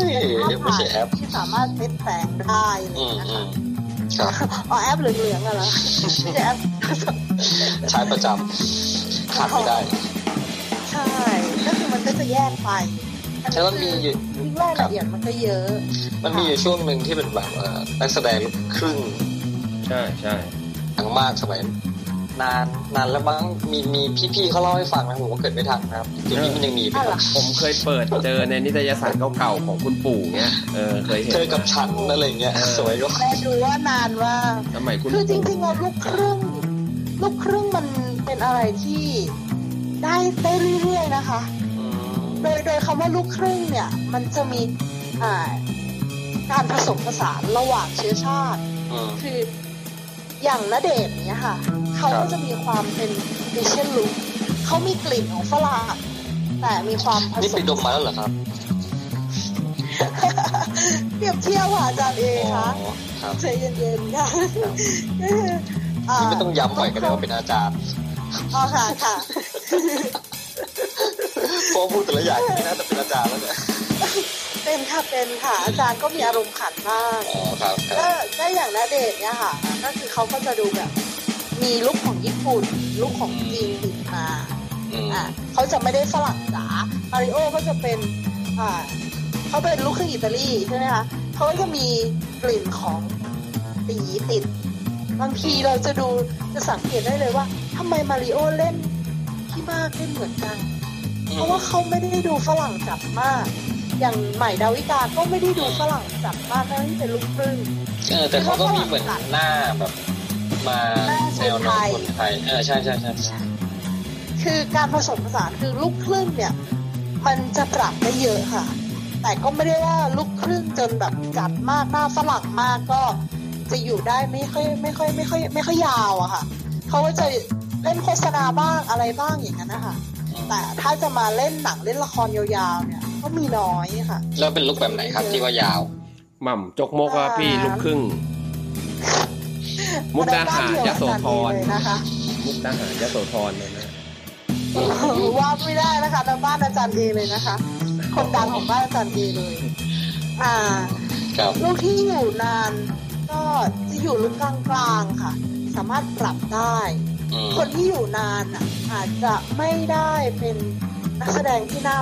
[SPEAKER 2] ป็นภาพถ่ายที่สามารถเซ็ตแสงได้อะไรอ
[SPEAKER 3] อื
[SPEAKER 2] ย่าง
[SPEAKER 3] ม
[SPEAKER 2] เงี้ย
[SPEAKER 3] อื
[SPEAKER 2] ค่ะ
[SPEAKER 3] มครับ
[SPEAKER 2] อ๋อแอปเหลืองๆอะเหรอไม่ใช่แอป
[SPEAKER 3] ใช้ประจำขาดไม่ได้
[SPEAKER 2] ใช่ ก็คือมันก็จะแยกไปอัน
[SPEAKER 3] แล้ว
[SPEAKER 2] นี้
[SPEAKER 3] มันมี
[SPEAKER 2] คือ
[SPEAKER 3] อยู่
[SPEAKER 2] ยิ่งรายละเอียดมันก็เยอะ
[SPEAKER 3] มันมีอยู่ช่วงหนึ่งที่เป็นแบบเอ่อนักแสดงลูกครึ่ง
[SPEAKER 1] ใช่ใช่
[SPEAKER 3] ดังมากสมัย นานนานแล้วมั้งมีมีพี่ๆเขาเล่าให้ฟังนะผมก็เกิดไม่ทันนะครับเดี๋ยวนี้มันยังมีไหม
[SPEAKER 2] อะ
[SPEAKER 3] ค
[SPEAKER 2] เหร
[SPEAKER 3] รั
[SPEAKER 2] อบ
[SPEAKER 1] ผมเคยเปิดเจอในนิตยสารเก่าๆของคุณปู่เงี้ยเออเคยเห็น
[SPEAKER 3] เจอกับฉันอะไรเงี้ย
[SPEAKER 1] เออ
[SPEAKER 3] สวยก็
[SPEAKER 2] แม่ดูว่านานว่า
[SPEAKER 1] สมัยคุณ
[SPEAKER 2] คือจ
[SPEAKER 1] ปู่
[SPEAKER 2] ริงๆแล้วลูกครึ่งลูกครึ่งมันเป็นอะไรที่ได้ได้เรื่อยๆนะคะ
[SPEAKER 3] อืม
[SPEAKER 2] โดยโดยคำว่าลูกครึ่งเนี่ย มันจะมีอ่าการผสมผสานระหว่างเชื้อชาติ
[SPEAKER 3] อืม
[SPEAKER 2] คืออย่างณเดชน์เนี่ยค่ะ เขา
[SPEAKER 3] ครั
[SPEAKER 2] ก็
[SPEAKER 3] บ
[SPEAKER 2] จะมีความเป็นดิเชนลุกเขามีกลิ่นของฝรั่งแต่มีความผ
[SPEAKER 3] นี่
[SPEAKER 2] ส
[SPEAKER 3] ไป
[SPEAKER 2] ม
[SPEAKER 3] ดมมาแล้วเหรอครับ
[SPEAKER 2] เปรียบเทียบค่ะอาจารย์เอ
[SPEAKER 3] อ๋อ
[SPEAKER 2] คะ
[SPEAKER 3] ครับ
[SPEAKER 2] ใจเย็นๆค่ะก็คืออ่า
[SPEAKER 3] นี่ไม่ต้องย้ำบ่อยก็ได้ว่าเป็นอาจารย์
[SPEAKER 2] อ๋อค่ะค่ะ
[SPEAKER 3] เพราะพูดแต่ละอย่างไม่น่าจะเป็นอาจารย์แล้วเนี่ย
[SPEAKER 2] เป็นค่ะเป็นค่ะ อาจารย์ก็มีอารมณ์ขันมาก
[SPEAKER 3] อ๋อครับค
[SPEAKER 2] ก็
[SPEAKER 3] รับ
[SPEAKER 2] ก็อย่างณเดชน์เนี่ยค่ะ ก็คือเขาก็จะดูแบบ มีลุคของญี่ปุ่นลุคของจีนติดมา
[SPEAKER 3] อืม
[SPEAKER 2] อะเขาจะไม่ได้ฝรั่งจ๋ามาริโอก็จะเป็นอ่าเขาเป็นลูกครึ่งอิตาลีใช่ไหมคะเขาก็จะมีกลิ่นของสีติด บางทีเราจะดูจะสังเกตได้เลยว่าทำไมมาริโอเล่นที่มากเล่นเหมือนกัน เพราะว่าเขาไม่ได้ดูฝรั่งจัดมาก อย่างใหม่ดาวิกาก็ไม่ได้ดูฝรั่งจัดมากทั้งที่เป็นลูกครึ่ง
[SPEAKER 3] เออแต่เขาก็มีเหมือนหน้าแบบ มา
[SPEAKER 2] หน้า
[SPEAKER 3] แนวโน้มคนไทยเออใช่ใช่ใช่ใช่
[SPEAKER 2] คือการผสมผสานคือลูกครึ่งเนี่ย มันจะปรับได้เยอะค่ะ แต่ก็ไม่ได้ว่าลูกครึ่งจนแบบจัดมากหน้าฝรั่งมากก็จะอยู่ได้ไม่ค่อยไม่ค่อยไม่ค่อยไม่ค่อยยาวอะค่ะเขาก็จะเล่นโฆษณาบ้างอะไรบ้างอย่างนั้นนะคะแต่ถ้าจะมาเล่นหนังเล่นละครยาวๆเนี่ย ก็มีน้อยค่ะ
[SPEAKER 3] แล้วเป็นลุกแบบไหนครับที่ว่ายาว
[SPEAKER 1] หม่ำจกมกว่าพี่ลูกครึ่ง มุกดาหารยโสธร
[SPEAKER 2] เลยนะคะ
[SPEAKER 1] มุกดาหารยโสธรเลยนะ
[SPEAKER 2] ว่าไม่ได้นะคะแต่บ้านอาจารย์เอเลยนะคะคนดังของบ้านอาจารย์เอเลย อ่า
[SPEAKER 3] ครับ
[SPEAKER 2] ลูกที่อยู่นาน ก็จะอยู่ลูกกลางๆค่ะ สามารถปรับได้
[SPEAKER 3] อืม
[SPEAKER 2] คนที่อยู่นานอะอาจจะไม่ได้เป็นนักแสดงที่หน้า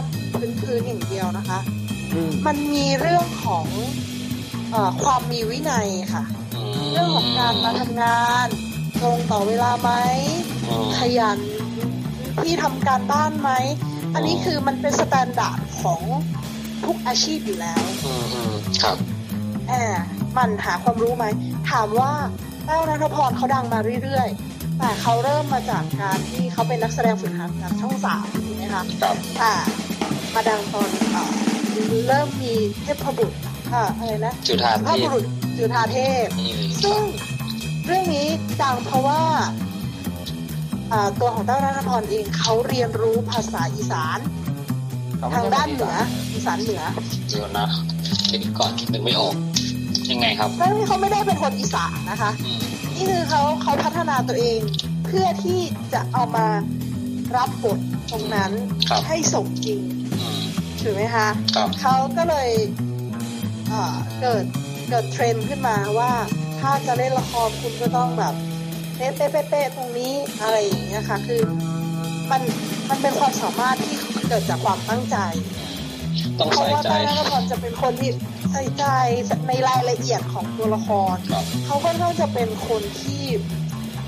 [SPEAKER 2] พื้นๆอย่างเดียวนะคะ
[SPEAKER 1] อืม
[SPEAKER 2] มันมีเรื่องของเออความมีวินัยค่ะ เรื่องของการมาทำงานตรงต่อเวลาไหม
[SPEAKER 3] อืม
[SPEAKER 2] ขยันที่ทำการบ้านไหม อันนี้คือมันเป็นสแตนดาร์ดของทุกอาชีพอยู่แล้ว
[SPEAKER 3] อืมอืมครับ
[SPEAKER 2] แอบมันหาความรู้ไหม ถามว่าแต้วนัทพรเขาดังมาเรื่อยๆ แต่เขาเริ่มมาจากการที่เขาเป็นนักแสดงฝึกหัดจากช่องสามถูกไหมคะ
[SPEAKER 3] ครับ
[SPEAKER 2] แต่มาดังตอนเอ่อเริ่มมีเทพบุตรอ่าอะไรนะ
[SPEAKER 3] จุฑา
[SPEAKER 2] พระ
[SPEAKER 3] เท
[SPEAKER 2] บุ
[SPEAKER 3] พ
[SPEAKER 2] รุษ จุฑาเทพ
[SPEAKER 3] อืมครั
[SPEAKER 2] ซึ่ง
[SPEAKER 3] บ
[SPEAKER 2] เรื่องนี้ดังเพราะว่าอ่าตัวของเต้านัทพรเองเขาเรียนรู้ภาษาอีสานทางด้านเหนืออีสานเหนือ
[SPEAKER 3] เดี๋ยวนะคิดก่อนนึกไม่ออกยังไงครับ
[SPEAKER 2] แล้วนี่เขาไม่ได้เป็นคนอีสานนะคะ
[SPEAKER 3] อืม
[SPEAKER 2] นี่คือเขาเขาพัฒนาตัวเองเพื่อที่จะเอามารับบทตรงนั้น
[SPEAKER 3] ครับ
[SPEAKER 2] ให้สมจริง
[SPEAKER 3] อืม
[SPEAKER 2] ถูกไหมคะ
[SPEAKER 3] ครับ
[SPEAKER 2] เขาก็เลยเอ่อเกิดเกิดเทรนด์ขึ้นมาว่า ถ้าจะเล่นละครคุณก็ต้องแบบเป๊ะเป๊ะเป๊ะเป๊ะตรงนี้อะไรอย่างเงี้ยค่ะ คือมันมันเป็นความสามารถที่เกิดจากความตั้งใจ
[SPEAKER 3] ต้อง
[SPEAKER 2] เพราะ
[SPEAKER 3] ใส่
[SPEAKER 2] ว่า
[SPEAKER 3] ใจ
[SPEAKER 2] ต้านัทพรจะเป็นคนที่ใส่ใจในรายละเอียดของตัวละคร
[SPEAKER 3] ครับ
[SPEAKER 2] เขาค่อนข้างจะเป็นคนที่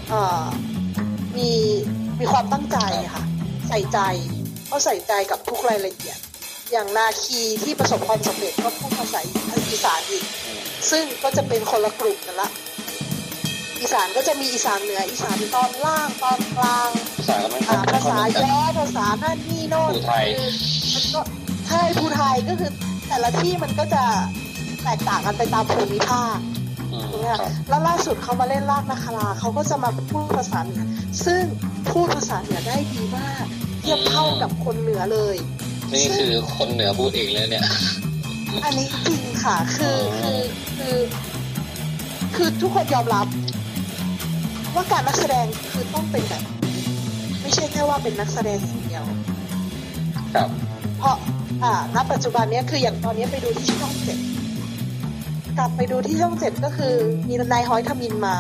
[SPEAKER 2] เอ่อมีมีความตั้งใจค่ะ ใส่ใจเขาใส่ใจกับทุกรายละเอียด อย่างนาคีที่ประสบความสำเร็จก็พูดภาษาอีสานอีก
[SPEAKER 3] อืม
[SPEAKER 2] ซึ่งก็จะเป็นคนละกลุ่มกันละ อีสานก็จะมีอีสานเหนือ อีสานตอนล่างตอนกลาง
[SPEAKER 3] ภาษาก็ไม่ค่อ
[SPEAKER 2] อ่าย
[SPEAKER 3] ไม่
[SPEAKER 2] ภา
[SPEAKER 3] ค่อย
[SPEAKER 2] ษา
[SPEAKER 3] เหมือนกัน
[SPEAKER 2] ย้อภาษานั่นนี่โน่น
[SPEAKER 3] ภูไทย
[SPEAKER 2] คือมันก็ใช่ภูไทยก็คือแต่ละที่มันก็จะแตกต่างกันไปตามภูมิภาค
[SPEAKER 3] อืม
[SPEAKER 2] ถูกไหม
[SPEAKER 3] ค
[SPEAKER 2] คะ
[SPEAKER 3] รับ
[SPEAKER 2] แล้วล่าสุดเขามาเล่นลากนาคาราเขาก็จะมาพูดภาษาเหนือซึ่งพูดภาษาเหนือได้ดีมาก เทียบเท่ากับคนเหนือเลย
[SPEAKER 3] นี่คือคนเหนือพูดเองเลยเนี่ย
[SPEAKER 2] อันนี้จริงค่ะคือคือคือคือทุกคนยอมรับ ว่าการนักแสดงคือต้องเป็นแบบนี้ไม่ใช่แค่ว่าเป็นนักแสดงอย่างเดียว
[SPEAKER 3] ครับ
[SPEAKER 2] เพราะอ่าณปัจจุบันเนี้ยคืออย่างตอนนี้ไปดูที่ช่องเจ็ดกลับไปดูที่ช่องเจ็ดก็คือมีนายฮอยทมินมา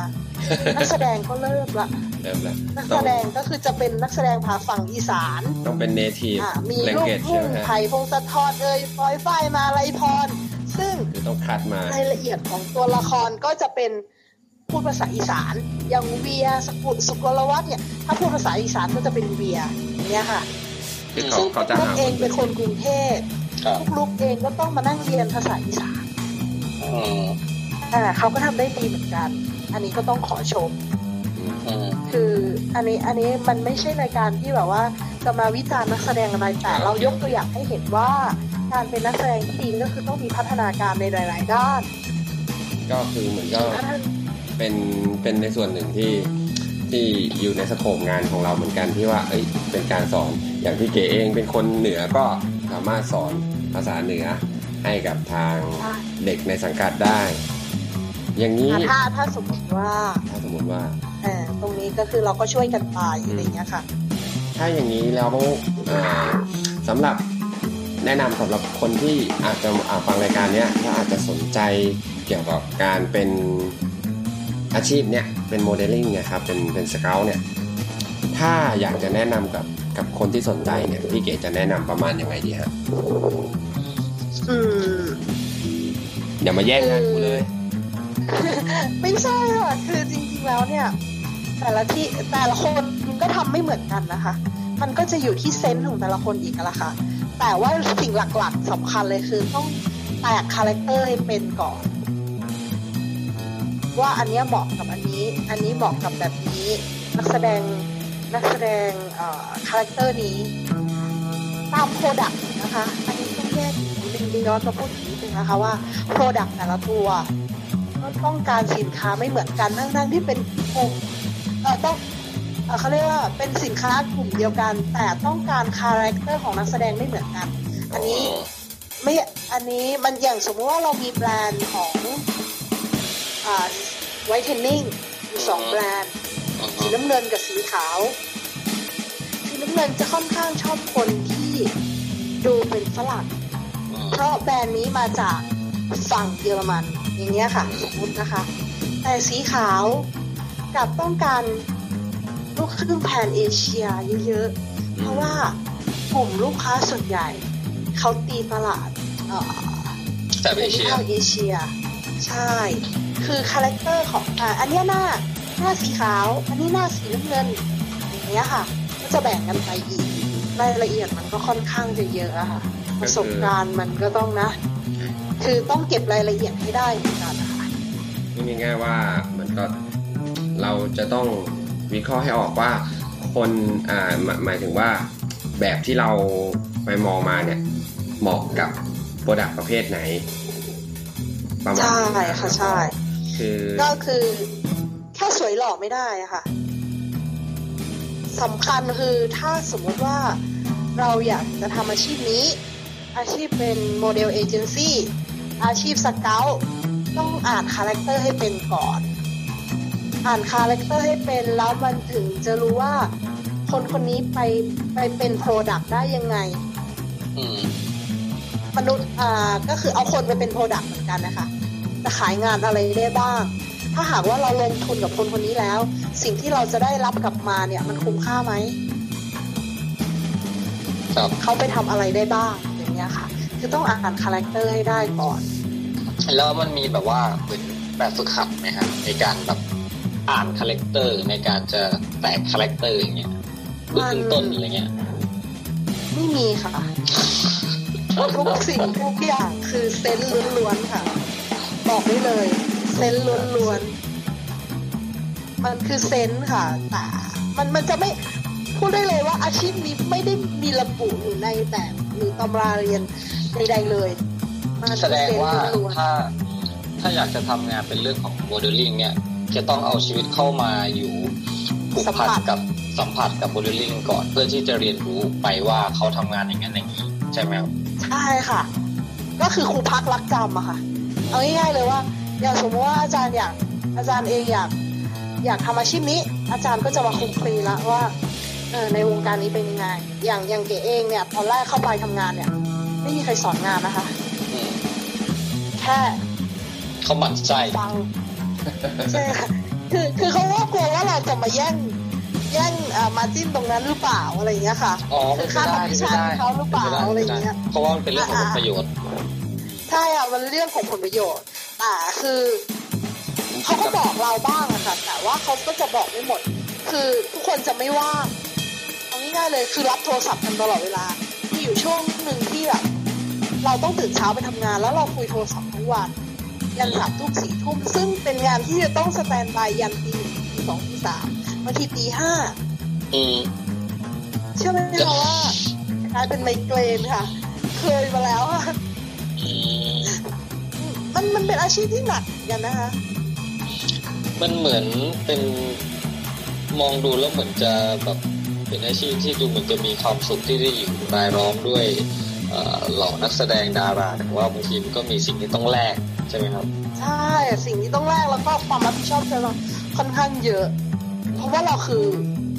[SPEAKER 2] นักแสดงก็เริ่มละ
[SPEAKER 1] เริ่มแล้ว
[SPEAKER 2] นัก
[SPEAKER 1] ต้
[SPEAKER 2] แส
[SPEAKER 1] อง
[SPEAKER 2] ดงก็คือจะเป็นนักแสดงภาฝั่งอีสาน
[SPEAKER 1] ต้องเป็นเนทีฟ
[SPEAKER 2] อ่ามี
[SPEAKER 1] เลง
[SPEAKER 2] ลูก
[SPEAKER 1] เกจ
[SPEAKER 2] ทุ่
[SPEAKER 1] ใช่
[SPEAKER 2] ง
[SPEAKER 1] ไหมฮะ
[SPEAKER 2] ไผ่พงศธรเอ่ยฟอยฝ้ายมาลัยพร ซึ่ง
[SPEAKER 1] คือต้องคัดมา
[SPEAKER 2] รายละเอียดของตัวละครก็จะเป็นพูดภาษาอีสานอย่างเวียสกุลสุกลวัฒน์เนี่ย ถ้าพูดภาษาอีสานก็จะเป็นเวียอย่างเงี้ยค่ะ
[SPEAKER 1] คือเขา
[SPEAKER 2] ซึ่ง
[SPEAKER 1] เขาจะ
[SPEAKER 2] ลูก
[SPEAKER 1] หา
[SPEAKER 2] เองเป็นคนกรุงเทพ
[SPEAKER 3] ครับ
[SPEAKER 2] ลูกเองก็ต้องมานั่งเรียนภาษาอีสาน
[SPEAKER 3] อืม
[SPEAKER 2] อ่าเขาก็ทำได้ดีเหมือนกัน อันนี้ก็ต้องขอชม
[SPEAKER 3] อืม
[SPEAKER 2] คืออันนี้อันนี้มันไม่ใช่รายการที่แบบว่าจะมาวิจารณ์นักแสดงอะไรแต่เรายกตัวอย่างให้เห็นว่า การเป็นนักแสดงที่ดีก็คือต้องมีพัฒนาการในหลาย ๆ ด้าน
[SPEAKER 1] ก็คือเหมือนก็
[SPEAKER 2] พัฒนา
[SPEAKER 1] เป็นเป็นในส่วนหนึ่งที่ที่อยู่ในสโคปงานของเราเหมือนกันที่ว่าเอ้ยเป็นการสอนอย่างพี่เก๋เองเป็นคนเหนือก็สามารถสอนภาษาเหนือให้กับทางเด็กในสังกัดได้ อย่างนี้
[SPEAKER 2] ถ้าถ้าสมมติว่า
[SPEAKER 1] ถ้าสมมติว่า
[SPEAKER 2] เออตรงนี้ก็คือเราก็ช่วยกันไปอะไรอย่างเงี้ยค่ะ
[SPEAKER 1] ถ้าอย่างนี้แล้วอ่าสำหรับแนะนำสำหรับคนที่อาจจะอ่าฟังรายการเนี้ยแล้วอาจจะสนใจเกี่ยวกับการเป็นอาชีพเนี้ยเป็นโมเดลลิ่งเนี่ยครับเป็นเป็น scout เนี่ยถ้าอยากจะแนะนำกับกับคนที่สนใจเนี่ยพี่เก๋จะแนะนำประมาณยังไงดีฮะ
[SPEAKER 2] อืม
[SPEAKER 1] อย่ามาแย่งงานกูเลย
[SPEAKER 2] ไม่ใช่ค่ะคือจริงๆแล้วเนี่ย แต่ละที่แต่ละคนก็ทำไม่เหมือนกันนะคะ มันก็จะอยู่ที่ sense ของแต่ละคนอีกอะละค่ะ แต่ว่าสิ่งหลักๆสำคัญเลยคือต้องแตก character ให้เป็นก่อน ว่าอันนี้เหมาะกับอันนี้ อันนี้เหมาะกับแบบนี้ นักแสดงนักแสดง character นี้ตาม product นะคะ อันนี้ต้องแยกอีกนิดนึงย้อนมาพูดอีกนิดนึงนะคะว่า product แต่ละตัว ก็ต้องการสินค้าไม่เหมือนกันทั้งๆที่เป็นกลุ่มเออต้องเขาเรียกว่าเป็นสินค้ากลุ่มเดียวกัน แต่ต้องการ character ของนักแสดงไม่เหมือนกัน อันนี้ไม่อันนี้มันอย่างสมมติว่าเรามีแบรนด์ของอ่า whitening อยู่สองแบรนด์สีน้ำเงินกับสีขาวสีน้ำเงินจะค่อนข้างชอบคนที่ดูเป็นฝรั่งเพราะแบรนด์นี้มาจากฝั่งเยอรมัน อย่างเงี้ยค่ะสมมตินะคะ แต่สีขาวกลับต้องการลูกครึ่ง pan Asia เยอะๆ เพราะว่ากลุ่มลูกค้าส่วนใหญ่ เขาตีตลาดเอ่อ
[SPEAKER 3] แถบเอเชีย
[SPEAKER 2] เอเชีย ใช่ คือ character ของอ่าอันเนี้ยหน้าหน้าสีขาว อันนี้หน้าสีน้ำเงินอย่างเงี้ยค่ะ ก็จะแบ่งกันไปอีกรายละเอียดมันก็ค่อนข้างจะเยอะอะค่ะ ประสบการณ์มันก็ต้องนะ คือต้องเก็บรายละเอียดให้ได้เหมือนกันนะคะ
[SPEAKER 1] นี่ง่ายๆว่าเหมือนก็เราจะต้องวิเคราะห์ให้ออกว่าคนอ่าหมายหมายถึงว่าแบบที่เราไปมองมาเนี่ยเหมาะกับ product ประเภทไหนประมาณ
[SPEAKER 2] ใช่
[SPEAKER 1] นี้
[SPEAKER 2] ค่ะใช่
[SPEAKER 1] คือ
[SPEAKER 2] ก็คือแค่สวยหล่อไม่ได้อะค่ะสำคัญคือถ้าสมมติว่าเราอยากจะทำอาชีพนี้ อาชีพเป็น model agency อาชีพ scout ต้องอ่าน character ให้เป็นก่อน อ่าน character ให้เป็นแล้วมันถึงจะรู้ว่า คนคนนี้ไปไปเป็น product ได้ยังไง
[SPEAKER 3] อืม
[SPEAKER 2] มนุษย์อ่าก็คือเอาคนไปเป็น product เหมือนกันนะคะจะขายงานอะไรได้บ้าง ถ้าหากว่าเราลงทุนกับคนคนนี้แล้ว สิ่งที่เราจะได้รับกลับมาเนี่ย มันคุ้มค่าไหม
[SPEAKER 3] ครับ
[SPEAKER 2] เขาไปทำอะไรได้บ้างอย่างเงี้ยค่ะ คือต้องอ่าน character ให้ได้ก่อน
[SPEAKER 3] แล้วมันมีแบบว่าเหมือนแบบฝึกหัดไหมครับในการแบบอ่าน character ในการจะแตก character อย่างเงี้ยหรือขึ้นต้นอะไรเงี้ย
[SPEAKER 2] ไม่มีค่ะทุกสิ่งทุกอย่างคือ sense ล้วนๆค่ะ บอกได้เลย sense ล้วนๆมันคือ sense ค่ะแต่มันมันจะไม่พูดได้เลยว่าอาชีพนี้ไม่ได้มีระบุอยู่ในแบบหรือตำราเรียน ใดๆเลยมันคือ
[SPEAKER 3] แสดงว่า
[SPEAKER 2] sense ล้วน
[SPEAKER 3] ถ้าถ้าอยากจะทำงานเป็นเรื่องของโมเดลลิ่งเนี่ยจะต้องเอาชีวิตเข้ามาอยู่ผูกพันกับสัมผัสกับโมเดลลิ่งก่อนเพื่อที่จะเรียนรู้ไปว่าเขาทำงานอย่างนั้นอย่างนี้ใช่ไหมครับ
[SPEAKER 2] ๆใช่ค่ะ ก็คือครูพักรักจำอะค่ะ เอาง่ายๆเลยว่าอย่างสมมติว่าอาจารย์อยากอาจารย์เองอยากอยากทำอาชีพนี้ อาจารย์ก็จะมาคลุกคลีแล้วว่าเออในวงการนี้เป็นยังไงอย่างอย่างเก๋เองเนี่ยตอนแรกเข้าไปทำงานเนี่ย ไม่มีใครสอนงานนะคะ
[SPEAKER 3] อืม
[SPEAKER 2] แค่
[SPEAKER 3] เขาหมั่นไส้
[SPEAKER 2] ฟังใช่ค่ะคือคือเขาว่ากลัวว่าเราจะมาแย่งแย่งอ่ามาจิ้นตรงนั้นหรือเปล่าอะไรอย่างเงี้ยค่ะ
[SPEAKER 3] อ๋อ
[SPEAKER 2] คื
[SPEAKER 3] ไม่
[SPEAKER 2] อค่า
[SPEAKER 3] ได้
[SPEAKER 2] คอมมิช
[SPEAKER 3] ไม่
[SPEAKER 2] ชั่น
[SPEAKER 3] ได้
[SPEAKER 2] เขาหรือเปล่าอะไรอย่างเงี้ย
[SPEAKER 3] เพราะว่ามันเป็นเรื่องของผลประโยชน์
[SPEAKER 2] ใช่อะมันเรื่องของผลประโยชน์แต่คือเขาก็บอกเราบ้างอะค่ะแต่ว่าเขาก็จะบอกไม่หมด คือทุกคนจะไม่ว่างเอาง่ายๆเลยคือรับโทรศัพท์กันตลอดเวลามีอยู่ช่วงหนึ่งที่แบบ เราต้องตื่นเช้าไปทำงาน แล้วเราคุยโทรศัพท์ทั้งวันยันสามทุ่มสี่ทุ่มซึ่งเป็นงานที่จะต้องสแตนบายยันตีหนึ่งตีสองตีสามบางทีตีห้าเชื่อไหมคะว่ากลายเป็นไมเกรนค่ะ เคยมาแล้วอะ
[SPEAKER 3] มั
[SPEAKER 2] นมันเป็นอาชีพที่หนักอนกันนะคะ
[SPEAKER 3] มันเหมือนเป็นมองดูแล้วเหมือนจะแบบเป็นอาชีพที่ดูเหมือนจะมีความสุขที่ได้อยู่รายล้อมด้วย เอ่อเหล่านักแสดงดาราแต่ว่าบางทีมันก็มีสิ่งที่ต้องแลกใช่ไหมครับ
[SPEAKER 2] ใช่สิ่งที่ต้องแลกแล้วก็ความรับผิดชอบจะค่อนข้างเยอะ เพราะว่าเราคือ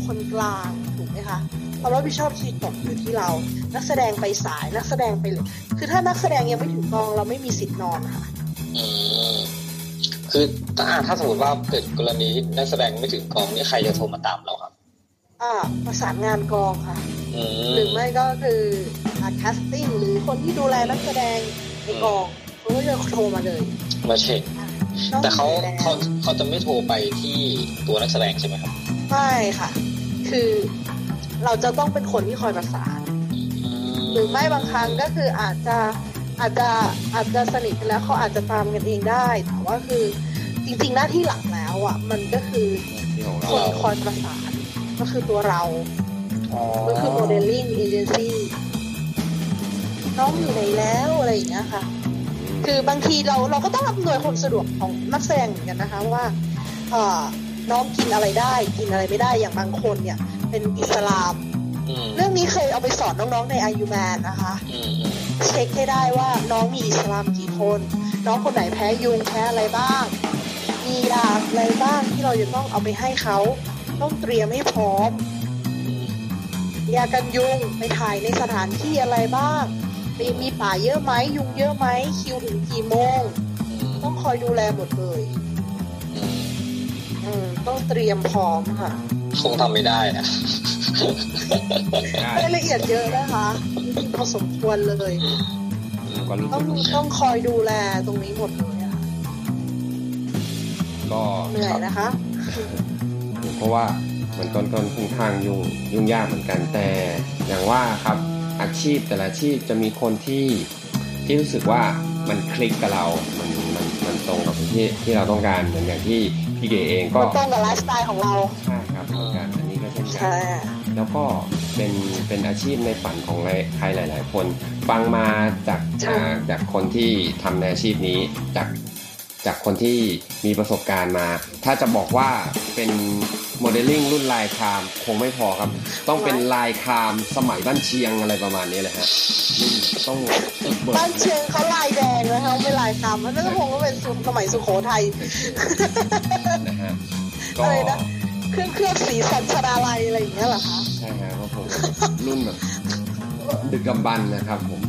[SPEAKER 2] คนกลางถูกไหมคะความรับผิดชอบที่ตกอยู่ที่เรา นักแสดงไปสายนักแสดงไปเลยคือถ้านักแสดงยังไม่ถึงกองเราไม่มีสิทธิ์นอนค่ะ
[SPEAKER 3] อืมคือถ้าถ้าสมมติว่าเกิดกรณีที่นักแสดงไม่ถึงกองนี่ใครจะโทรมาตามเราครับ
[SPEAKER 2] อ่าประสานงานกองค่ะ
[SPEAKER 3] อืม
[SPEAKER 2] หรือไม่ก็คือแคสติ้งหรือคนที่ดูแลนักแสดงในกองเขาก็จะโทรมาเลย
[SPEAKER 3] มาเช็ค
[SPEAKER 2] น้อง
[SPEAKER 3] แต่เขา
[SPEAKER 2] อยู่ไหน
[SPEAKER 3] เขา
[SPEAKER 2] แล้ว
[SPEAKER 3] เขาจะไม่โทรไปที่ตัวนักแสดงใช่ไหมครับ
[SPEAKER 2] ไม่ค่ะ คือเราจะต้องเป็นคนที่คอยประสานหรือไม่บางครั้งก็คืออาจจะอาจจะอาจจะสนิทกันแล้วเขาอาจจะตามกันเองได้แต่ว่าคือจริง ๆ หน้าที่หลักแล้วอะ มันก็คือ
[SPEAKER 1] ที่ของเรา
[SPEAKER 2] คนคอยประสาน ก็คือตัวเรา
[SPEAKER 3] อ๋อ
[SPEAKER 2] ก็คือโมเดลลิ่งเอเจนซี่น้องอยู่ไหนแล้วอะไรอย่างเงี้ยค่ะ คือบางทีเราเราก็ต้องอำนวยความสะดวกของนักแสดงเหมือนกันนะคะว่าเอ่อน้องกินอะไรได้ กินอะไรไม่ได้อย่างบางคนเนี่ย เป็นอิสลาม
[SPEAKER 3] อืม
[SPEAKER 2] เรื่องนี้เคยเอาไปสอนน้องๆในอายุแมนนะคะ
[SPEAKER 3] อืมอืม
[SPEAKER 2] เช็คให้ได้ว่าน้องมีอิสลามกี่คน น้องคนไหนแพ้ยุงแพ้อะไรบ้าง มียาอะไรบ้างที่เราจะต้องเอาไปให้เขา ต้องเตรียมให้พร้อม
[SPEAKER 3] อืม
[SPEAKER 2] ยากันยุงไปถ่ายในสถานที่อะไรบ้างมีมีป่าเยอะไหมยุงเยอะไหมคิวถึงกี่โมง
[SPEAKER 3] อืม
[SPEAKER 2] ต้องคอยดูแลหมดเลย
[SPEAKER 3] อืม
[SPEAKER 2] อืมต้องเตรียมพร้อมค่ะ
[SPEAKER 3] คงทำไม่ได้นะ
[SPEAKER 1] ได้
[SPEAKER 2] รายละเอียดเยอะนะคะพอสมควรเลย
[SPEAKER 1] ผมก็รู้
[SPEAKER 2] ต้
[SPEAKER 1] สึ
[SPEAKER 2] อง
[SPEAKER 1] ก
[SPEAKER 2] ต้องคอยดูแลตรงนี้หมดเลยอะค่ะ
[SPEAKER 1] ก็
[SPEAKER 2] เหนื่อยนะคะ
[SPEAKER 1] เพราะว่ามันต้นต้นค่อนข้างยุ่งยุ่งยากเหมือนกันแต่อย่างว่าครับอาชีพแต่ละอาชีพจะมีคนที่ที่รู้สึกว่ามันคลิกกับเรา มันมันมันตรงกับที่ที่เราต้องการเหมือนอย่างที่พี่เก๋เองก็
[SPEAKER 2] มันตรงกับไลฟ์สไตล์ของเรา
[SPEAKER 1] ใช่ครับเหมือนกันอันนี้ก็เช่นกันแล้วก็เป็นเป็นอาชีพในฝันของใครหลาย ๆ คน ฟังมาจากจากคนที่ทำในอาชีพนี้จาก จากคนที่มีประสบการณ์มา ถ้าจะบอกว่าเป็นโมเดลลิ่งรุ่นลายครามคงไม่พอครับ ต้องเป็นลายครามสมัยบ้านเชียงอะไรประมาณนี้เลยฮะรุ่นต้องเบิ
[SPEAKER 2] บ้าน
[SPEAKER 1] ก
[SPEAKER 2] เชียงเขาลายแดงนะคะไม่ลายคำมันก็คงก็เป็นสมัยสุโขทัย
[SPEAKER 1] นะฮะก็
[SPEAKER 2] อะไรนะเครื่องเครื่องสีสันสราลัยอะไรอย่างเงี้ยเหรอคะ
[SPEAKER 1] ใช่ฮะก็คงรุ่นแบบดึกกำบันนะครับผม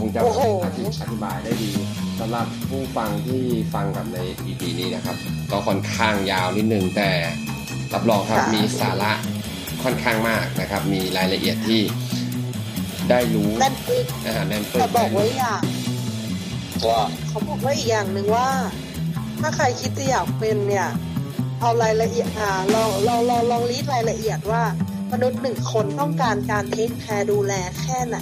[SPEAKER 1] คงจะ
[SPEAKER 2] โอ้โห
[SPEAKER 1] อธิอธิบายได้ดีสำหรับผู้ฟังที่ฟังกับใน EP นี้นะครับ ก็ค่อนข้างยาวนิดนึงแต่รับรองครับมีสาระค่อนข้างมากนะครับ มีรายละเอียดที่ได้รู้
[SPEAKER 2] แน่นปึ๊ก
[SPEAKER 1] นะฮะแน่นเปิ
[SPEAKER 2] แต่
[SPEAKER 1] ด
[SPEAKER 2] บอกไว้อย่าง
[SPEAKER 3] ว่า
[SPEAKER 2] เขาบอกว่าอีกอย่างหนึ่งว่า ถ้าใครคิดจะอยากเป็นเนี่ยเอารายละเอียดอ่าลองลองลองลอง list รายละเอียดว่ามนุษย์หนึ่งคนต้องการการ take care ดูแลแค่ไหน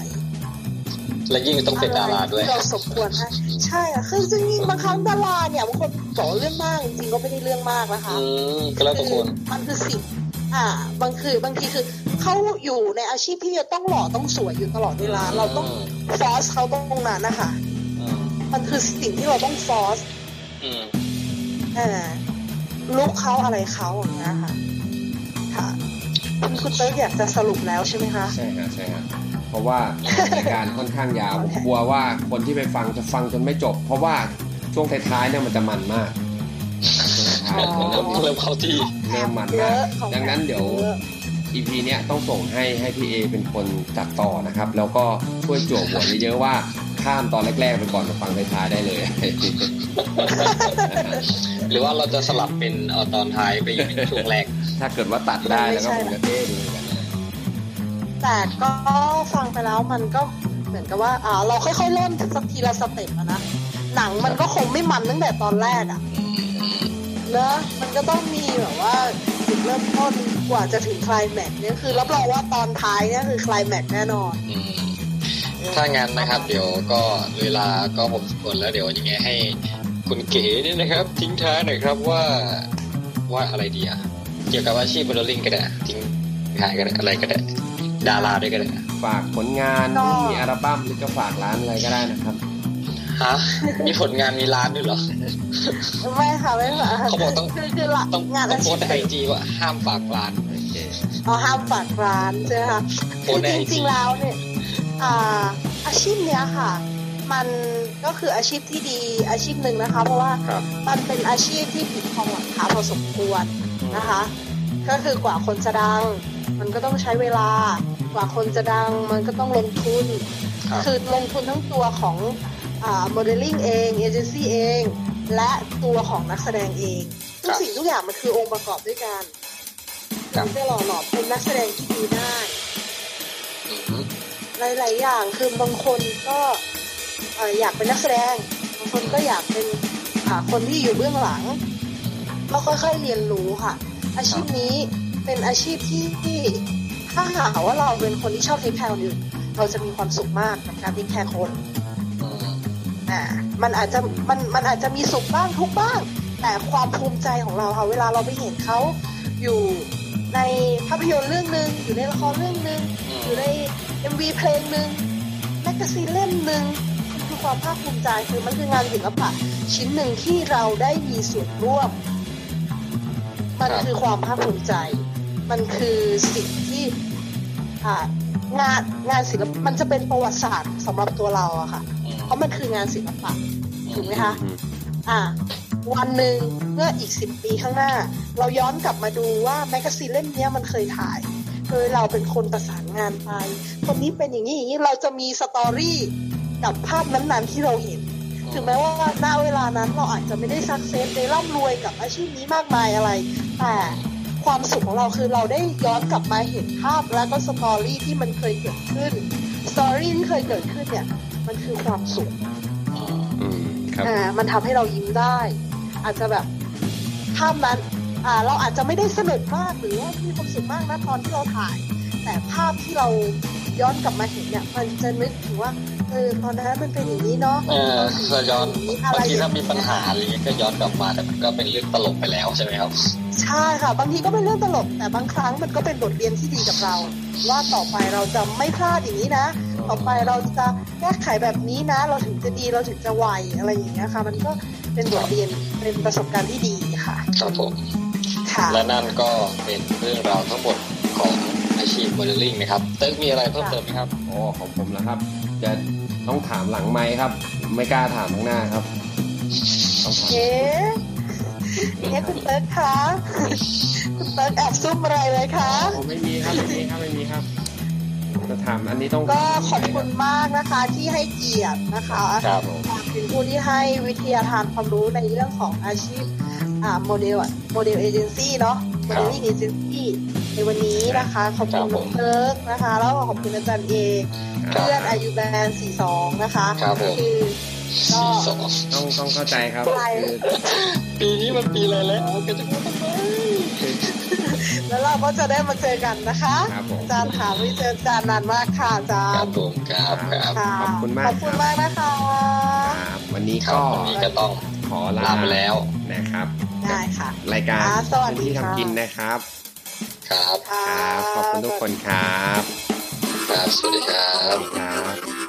[SPEAKER 3] และยิ่งต้องเป็นดาราด้วย
[SPEAKER 2] ที่เราสมควรให้ใช่อะคือจริงๆบางครั้งดาราเนี่ยบางคนบอกว่าเรื่องมากจริงๆก็ไม่ได้เรื่องมากนะคะ
[SPEAKER 3] อืมก็แล้วแต่คน
[SPEAKER 2] มันคือสิ่งอ่าบางคือบางทีคือเขาอยู่ในอาชีพที่จะต้องหล่อต้องสวยอยู่ตลอดเวลา เราต้องฟอสเขาตรงนั้นนะคะ
[SPEAKER 3] อืม
[SPEAKER 2] มันคือสิ่งที่เราต้องฟอส
[SPEAKER 3] อืม
[SPEAKER 2] อ่าลุกเขาอะไรเขาอย่างเงี้ยค่ะ ค่ะ คุณคุณเติร์กอยากจะสรุปแล้วใช่ไหมคะ
[SPEAKER 1] ใช่ฮะใช่ฮะเพ ราะว่ารายการค่อนข้างยาวผมกลัวว่าคนที่ไปฟังจะฟังจนไม่จบ เพราะว่าช่วงท้ายๆเนี่ยมันจะมันมากช่วงท้ายๆ
[SPEAKER 2] อ๋อ
[SPEAKER 3] เริ่มเริ่มเข้าที่
[SPEAKER 1] เริ่มมัน
[SPEAKER 2] เย
[SPEAKER 1] มาก
[SPEAKER 2] อะของ
[SPEAKER 1] ดังนั้นเดี๋ยว
[SPEAKER 2] เยอะ
[SPEAKER 1] EP เนี้ยต้องส่งให้ให้พี่เอเป็นคนจัดต่อนะครับ แล้วก็ช่วยจั่วหัวเยอะๆว่าข้ามตอนแรกๆไปก่อนมาฟังท้ายๆได้เลย
[SPEAKER 3] หรือว่าเราจะสลับเป็นเอาตอนท้ายไปอยู่ในช่วงแรก
[SPEAKER 1] ถ้าเกิดว่าตัดได้แล้วก็คงจะเท่ดีเหมือนกันนะ
[SPEAKER 2] แต่ก็ฟังไปแล้วมันก็เหมือนกับว่าอ่าเราค่อยๆเริ่มสักทีละ step นะ หนังมันก็คงไม่มันตั้งแต่ตอนแรกอะเนอะมันก็ต้องมีแบบว่าจุดเริ่มต้นกว่าจะถึงคลายแม็กเนี่ยคือรับรองว่าตอนท้ายเนี่ยคือคลายแม็กแน่นอน
[SPEAKER 3] ถ้างั้นนะครับ เดี๋ยวก็เวลาก็ผมสมควรแล้วเดี๋ยวยังไงให้คุณเก๋เนี่ยนะครับ ทิ้งท้ายหน่อยครับว่าว่าอะไรดีอะเกี่ยวกับอาชีพโมเดลลิ่งก็ได้ทิ้งท้ายก็ได้อะไรก็ได้ ดาราด้วยก็ได้
[SPEAKER 1] ฝากผลงาน
[SPEAKER 2] ก็
[SPEAKER 1] มีอัลบั้มหรือจะฝากร้านอะไรก็ได้นะครับ
[SPEAKER 3] ฮะมีผลงานมีร้านด้วยเหรอ
[SPEAKER 2] ไม่ค่ะไม่ค่ะ
[SPEAKER 3] เขาบอกต้อง
[SPEAKER 2] คือคือละ
[SPEAKER 3] ต้อง
[SPEAKER 2] งาน
[SPEAKER 3] ต้อ
[SPEAKER 2] อาง
[SPEAKER 3] โพ
[SPEAKER 2] ชี
[SPEAKER 3] ส
[SPEAKER 2] พ
[SPEAKER 3] ต์ในไอจีว่าห้ามฝากร้าน
[SPEAKER 1] โอเค
[SPEAKER 2] เอาห้ามฝากร้านใช่ไหมคะ
[SPEAKER 3] โพ
[SPEAKER 2] คื
[SPEAKER 3] ส
[SPEAKER 2] อ
[SPEAKER 3] ต์ใน
[SPEAKER 2] จ
[SPEAKER 3] IG
[SPEAKER 2] ริงๆแล้วเนี่ยอ่าอาชีพเนี้ยค่ะ มันก็คืออาชีพที่ดีอาชีพหนึ่งนะคะ เพราะว่า
[SPEAKER 3] ครับ
[SPEAKER 2] มันเป็นอาชีพที่ผิดทองหลังเท้าพอสมควรนะคะ ก็คือกว่าคนจะดัง มันก็ต้องใช้เวลา กว่าคนจะดังมันก็ต้องลงทุน
[SPEAKER 3] ครับ
[SPEAKER 2] คือลงทุนทั้งตัวของโมเดลลิ่งเองเอเจนซี่เอง และตัวของนักแสดงเองทุกสิ่งทุกอย่างมันคือองค์ประกอบด้วยกัน
[SPEAKER 3] ครับ
[SPEAKER 2] ถึงจะหล่อหลอมเป็นนักแสดงที่ดีได้
[SPEAKER 3] อืม
[SPEAKER 2] หลาย ๆ อย่างคือบางคนก็เอ่ออยากเป็นนักแสดงบางคนก็อยากเป็นอ่าคนที่อยู่เบื้องหลังก็ค่อย ๆ เรียนรู้ค่ะ อาชีพนี้เป็นอาชีพที่ที่ ถ้าหากว่าเราเป็นคนที่ชอบ take care คนอื่นเราจะมีความสุขมากกับการ take care คน
[SPEAKER 3] อืม
[SPEAKER 2] อ่ามันอาจจะมันมันอาจจะมีสุขบ้างทุกข์บ้าง แต่ความภูมิใจของเราค่ะเวลาเราไปเห็นเขาอยู่ในภาพยนตร์เรื่องหนึ่งอยู่ในละครเรื่องหนึ่งอยู่ใน MV เพลงหนึ่งmagazine เล่มหนึ่งมันคือความภาคภูมิใจคือมันคืองานศิลปะชิ้นหนึ่งที่เราได้มีส่วนร่วม มัน
[SPEAKER 3] ครับ
[SPEAKER 2] คือความภาคภูมิใจ มันคือสิ่งที่อ่างานงานศิลปะมันจะเป็นประวัติศาสตร์สำหรับตัวเราอะค่ะ
[SPEAKER 3] อืม
[SPEAKER 2] เพราะมันคืองานศิลปะถูกไหมคะ
[SPEAKER 1] อืม
[SPEAKER 2] อ่า วันหนึ่งเมื่ออีกสิบปีข้างหน้า เราย้อนกลับมาดูว่า magazine เล่มเนี้ยมันเคยถ่ายโดยเราเป็นคนประสานงานไปคนนี้เป็นอย่างนี้อย่างนี้เราจะมี story กับภาพนั้นๆที่เราเห็นถึงแม้ว่าณเวลานั้นเราอาจจะไม่ได้ success ได้ร่ำรวยกับอาชีพนี้มากมายอะไร แต่ ความสุขของเราคือเราได้ย้อนกลับมาเห็นภาพแล้วก็ story ที่มันเคยเกิดขึ้น story ที่เคยเกิดขึ้นเนี่ยมันคือความสุข
[SPEAKER 1] อืมครับ
[SPEAKER 2] อ่ามันทำให้เรายิ้มได้ อาจจะแบบภาพนั้นอ่าเราอาจจะไม่ได้สนุกมากหรือว่ามีความสุขมากนะตอนที่เราถ่าย แต่ภาพที่เราย้อนกลับมาเห็นเนี่ยมันจะนึกถึงว่าเออตอนนั้นมันเป็นอย่างนี้เนาะ
[SPEAKER 3] เออก็ย้อน
[SPEAKER 2] อะ
[SPEAKER 3] บา
[SPEAKER 2] ไรง
[SPEAKER 3] ที
[SPEAKER 2] อย่
[SPEAKER 3] ถ้างมี
[SPEAKER 2] เงี้ย
[SPEAKER 3] ปัญหาอะไรเงี้ยก็ย้อนกลับมาแต่มันก็เป็นเรื่องตลกไปแล้วใช่ไหมครับ
[SPEAKER 2] ใช่ค่ะ บางทีก็เป็นเรื่องตลก แต่บางครั้งมันก็เป็นบทเรียนที่ดีกับเรา ว่าต่อไปเราจะไม่พลาดอย่างนี้นะ ต่อไปเราจะแก้ไขแบบนี้นะ เราถึงจะดีเราถึงจะไวอะไรอย่างเงี้ยค่ะ มันก็เป็นบทเรียนเป็นประสบการณ์ที่ดีค่ะ
[SPEAKER 3] ครับผม
[SPEAKER 2] ค่ะ
[SPEAKER 3] และนั่นก็เป็นเรื่องราวทั้งหมดของอาชีพโมเดลลิ่งนะครับเติร์กมีอะไรเพิ่มเติมไหมครับ
[SPEAKER 1] โอ้ของผมแล้วครับ จะต้องถามหลังไมค์ครับ ไม่กล้าถามข้างหน้าครับต้องถาม
[SPEAKER 2] เอ๊ะเอ๊ะคุณเติร์กคะคุณเติร์กแอบซุ่มอะไรเลยคะ
[SPEAKER 1] โอ้ไม่มีครับไม่มีครับไม่มีครับจะถามอันนี้ต้อง
[SPEAKER 2] ก็ขอบคุณมากนะคะที่ให้เกียรตินะคะ
[SPEAKER 3] ครับ
[SPEAKER 2] เป็นผู้ที่ให้วิทยาทานความรู้ในเรื่องของอาชีพอ่าโมเดลอะ model agency เนาะ modeling agency ในวันนี้นะคะ ขอบคุณน้องเติร์กนะคะ แล้วก็ขอบคุณอาจารย์เอก
[SPEAKER 1] ครับ
[SPEAKER 2] เพื่อนอายุแบบ 42 นะคะ
[SPEAKER 3] ครับผม
[SPEAKER 2] คือ ก็
[SPEAKER 3] สี่สอง
[SPEAKER 1] ต้องต้องเข้าใจครับ
[SPEAKER 2] ใช่
[SPEAKER 1] คือ
[SPEAKER 3] ปีนี้มันปีอะไรแล้วก็จะพูดทำไม
[SPEAKER 2] แล้วเราก็จะได้มาเจอกันนะคะ
[SPEAKER 1] ครับผม
[SPEAKER 2] อาจารย์หาไม่เจออาจารย์นานมากค่ะอาจา
[SPEAKER 3] ค
[SPEAKER 2] ร
[SPEAKER 3] รับ
[SPEAKER 2] ย์
[SPEAKER 3] ผมครับครับ
[SPEAKER 2] ค่ะ
[SPEAKER 1] ขอบคุณมาก
[SPEAKER 2] ขอบคุณมากนะคะ
[SPEAKER 1] ครับวันนี้
[SPEAKER 3] ครับ
[SPEAKER 1] ก็
[SPEAKER 3] วันนี้ก็ต้อง
[SPEAKER 1] ขอลา
[SPEAKER 3] ลาไปแล้ว
[SPEAKER 1] นะครับ
[SPEAKER 2] ได้ค่ะ
[SPEAKER 1] รายการ
[SPEAKER 2] ค่ะสวัสดี
[SPEAKER 1] ที่
[SPEAKER 2] ค่ะ
[SPEAKER 1] ทำกินนะครับ
[SPEAKER 3] ครับ
[SPEAKER 2] ค่ะ
[SPEAKER 1] ครับ ขอบคุณทุกคนครับ
[SPEAKER 3] ครับ สวัสดีครั
[SPEAKER 1] สวั
[SPEAKER 3] บ
[SPEAKER 1] สดีครับ